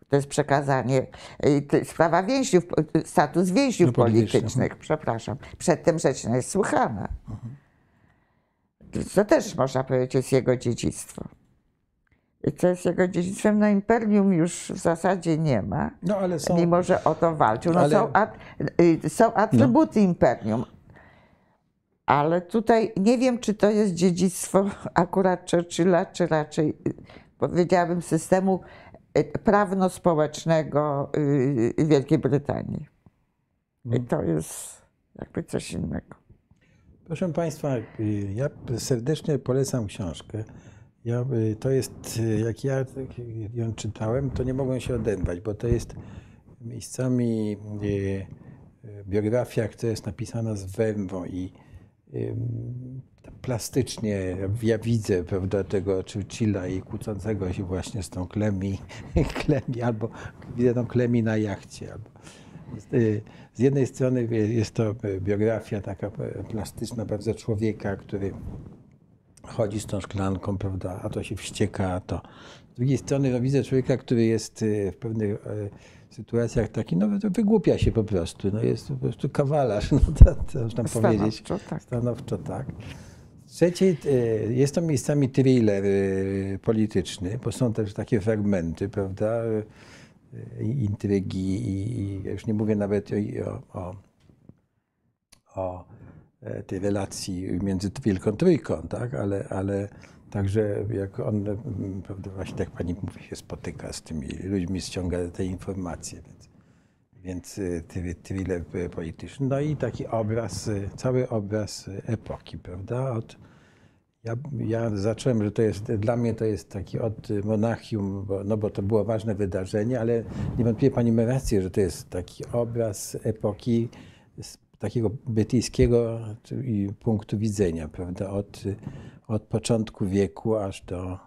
To jest przekazanie, y, jest sprawa więźniów, y, status więźniów No, politycznych. przepraszam. Przedtem rzecz nie jest słuchana. To też można powiedzieć jest jego dziedzictwo. I co jest jego dziedzictwem? No imperium już w zasadzie nie ma, No ale są. mimo że o to walczył. No, Ale- są, at, y, są atrybuty imperium. Ale tutaj nie wiem, czy to jest dziedzictwo <laughs> akurat Churchilla, czy raczej y, powiedziałabym systemu y, prawno-społecznego y, Wielkiej Brytanii. I to jest jakby coś innego. Proszę Państwa, y, ja serdecznie polecam książkę. Ja, y, to jest, y, jak ja ją czytałem, to nie mogłem się odezwać, bo to jest miejscami y, y, biografia, która jest napisana z węwą i y, plastycznie ja widzę prawda, tego Churchilla i kłócącego się właśnie z tą Klemi, Klemi <laughs> albo widzę tą Klemi na jachcie. Albo, y, z jednej strony jest to biografia taka plastyczna bardzo człowieka, który chodzi z tą szklanką, prawda, a to się wścieka, a to. Z drugiej strony no, widzę człowieka, który jest y, w pewnych y, sytuacjach taki, no to wygłupia się po prostu, no jest po prostu kawalarz, <laughs> no to, to można powiedzieć. Stanowczo tak. Stanowczo tak. Trzeci, y, jest to miejscami thriller polityczny, bo są też takie fragmenty, prawda, intrygi i, i już nie mówię nawet o, o, o E, tej relacji między Wielką Trójką, tak? ale, ale także jak on, prawda, właśnie tak pani mówi, się spotyka z tymi ludźmi, ściąga te informacje, więc, więc e, thriller polityczny. No i taki obraz, e, cały obraz epoki, prawda? Od, ja, ja zacząłem, że to jest, dla mnie to jest taki od Monachium, bo, no bo to było ważne wydarzenie, ale niewątpliwie pani ma rację, że to jest taki obraz epoki takiego brytyjskiego punktu widzenia, prawda, od, od początku wieku aż do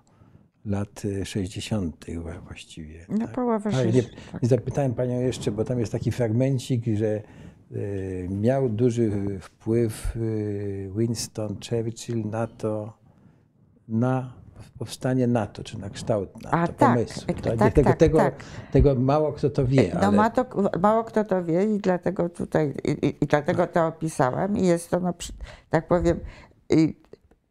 lat 60. właściwie. No tak. połowa tak, nie, tak. zapytałem Panią jeszcze, bo tam jest taki fragmencik, że miał duży wpływ y, Winston Churchill na to, na powstanie NATO, czy na kształt NATO, A, tak, pomysłu. tak, Tak, tak, tego, tak, tego, tak. tego mało kto to wie. No ale... ma to, mało kto to wie i dlatego tutaj, i, i, dlatego to opisałam i jest to, no, tak powiem,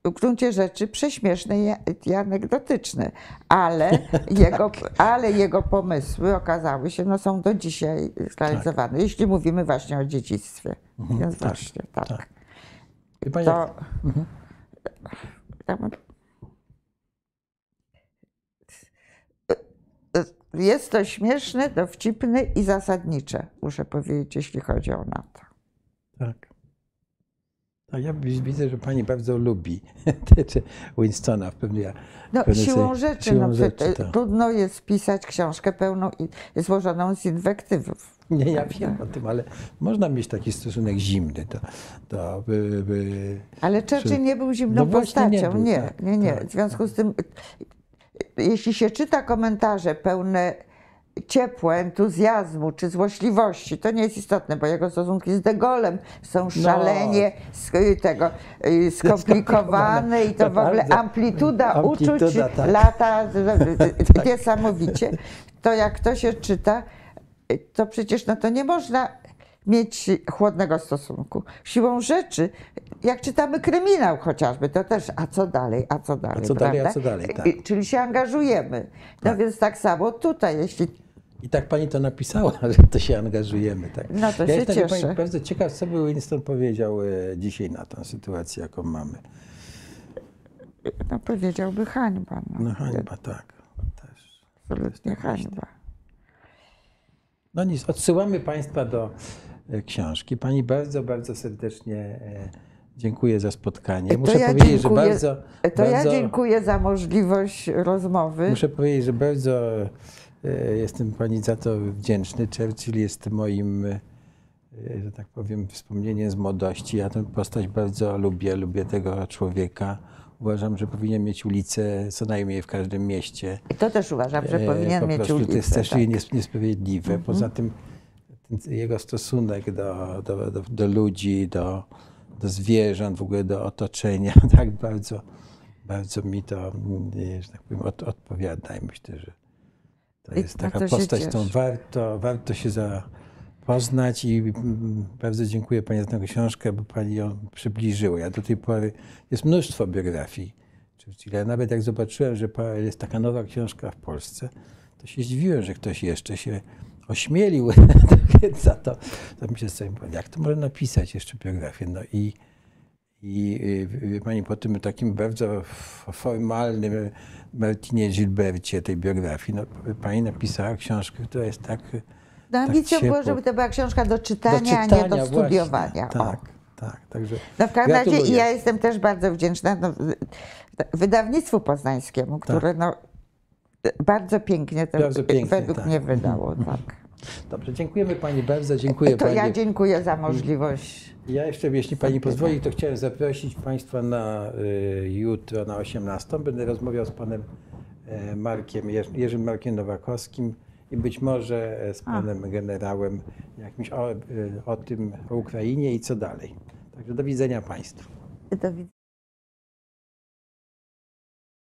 w gruncie rzeczy prześmieszny i anegdotyczny, ale, <laughs> jego, ale jego pomysły okazały się, no są do dzisiaj zrealizowane, tak. jeśli mówimy właśnie o dziedzictwie. Mhm, Więc tak, właśnie, tak. tak. Pani, to, mhm. Jest to śmieszne, dowcipne i zasadnicze, muszę powiedzieć, jeśli chodzi o NATO. Tak. A ja widzę, że pani bardzo lubi <laughs> Winstona w pewnym No, siłą rzeczy, siłą no, rzeczy tak. trudno jest pisać książkę pełną i złożoną z inwektywów. Nie, ja wiem o tym, ale można mieć taki stosunek zimny do... do by, by, ale Churchill nie był zimną no postacią, nie, był, nie, tak, nie, nie. Tak, w związku tak. z tym jeśli się czyta komentarze pełne ciepła, entuzjazmu czy złośliwości, to nie jest istotne, bo jego stosunki z De Gaulle'em są no. szalenie no. tego, y, skomplikowane i to w ogóle amplituda, amplituda uczuć tak. lata <laughs> tak. niesamowicie. To jak to się czyta, to przecież no to nie można mieć chłodnego stosunku. Siłą rzeczy, jak czytamy kryminał chociażby, to też, a co dalej, a co dalej, a co dalej, a co dalej, tak. Czyli się angażujemy. No tak. więc tak samo tutaj, jeśli... I tak pani to napisała, <laughs> że to się angażujemy. Tak. No to ja się jestem cieszę. Pani bardzo ciekaw, co by Winston powiedział e, dzisiaj na tę sytuację, jaką mamy. No powiedziałby hańba. No, no hańba, tak. Też. Absolutnie hańba. No nic, odsyłamy Państwa do E, książki. Pani bardzo, bardzo serdecznie e, dziękuję za spotkanie. Muszę ja powiedzieć, dziękuję, że bardzo. To bardzo, ja dziękuję za możliwość rozmowy. Muszę powiedzieć, że bardzo e, jestem Pani za to wdzięczny. Churchill jest moim, że tak powiem, wspomnieniem z młodości. Ja tę postać bardzo lubię, lubię tego człowieka. Uważam, że powinien mieć ulicę co najmniej w każdym mieście. I to też uważam, że powinien mieć ulicę. To jest też tak. niesprawiedliwe. Poza mhm. tym jego stosunek do, do, do, do, ludzi, do, do zwierząt, w ogóle do otoczenia, <laughs> tak bardzo, bardzo mi to, że tak powiem, od, odpowiada i myślę, że to jest taka to postać, którą warto, warto się zapoznać i bardzo dziękuję Pani za tę książkę, bo Pani ją przybliżyła. Ja do tej pory, jest mnóstwo biografii Churchilla. Nawet jak zobaczyłem, że jest taka nowa książka w Polsce, to się zdziwiłem, że ktoś jeszcze się ośmielił <laughs> za to, to myślę sobie, jak to może napisać jeszcze biografię. No i, i wie pani, po tym takim bardzo formalnym Martinie Gilbercie tej biografii, no, pani napisała książkę, która jest tak. No ambicją tak było, żeby to była książka do czytania, do czytania a nie do studiowania. Właśnie, tak, tak. Także no w każdym razie ja jestem też bardzo wdzięczna no, wydawnictwu poznańskiemu, które tak. no, bardzo pięknie to bardzo pięknie, według tak. mnie wydało. Tak. Dobrze, dziękujemy Pani bardzo, dziękuję To Pani. ja dziękuję za możliwość. Ja jeszcze, jeśli Pani pozwoli, to chciałem zaprosić Państwa na y, jutro na 18. Będę rozmawiał z Panem e, Markiem, Jerz- Jerzym Markiem Nowakowskim i być może e, z Panem Generałem jakimś o, y, o tym, o Ukrainie i co dalej. Także do widzenia Państwu. Do widzenia.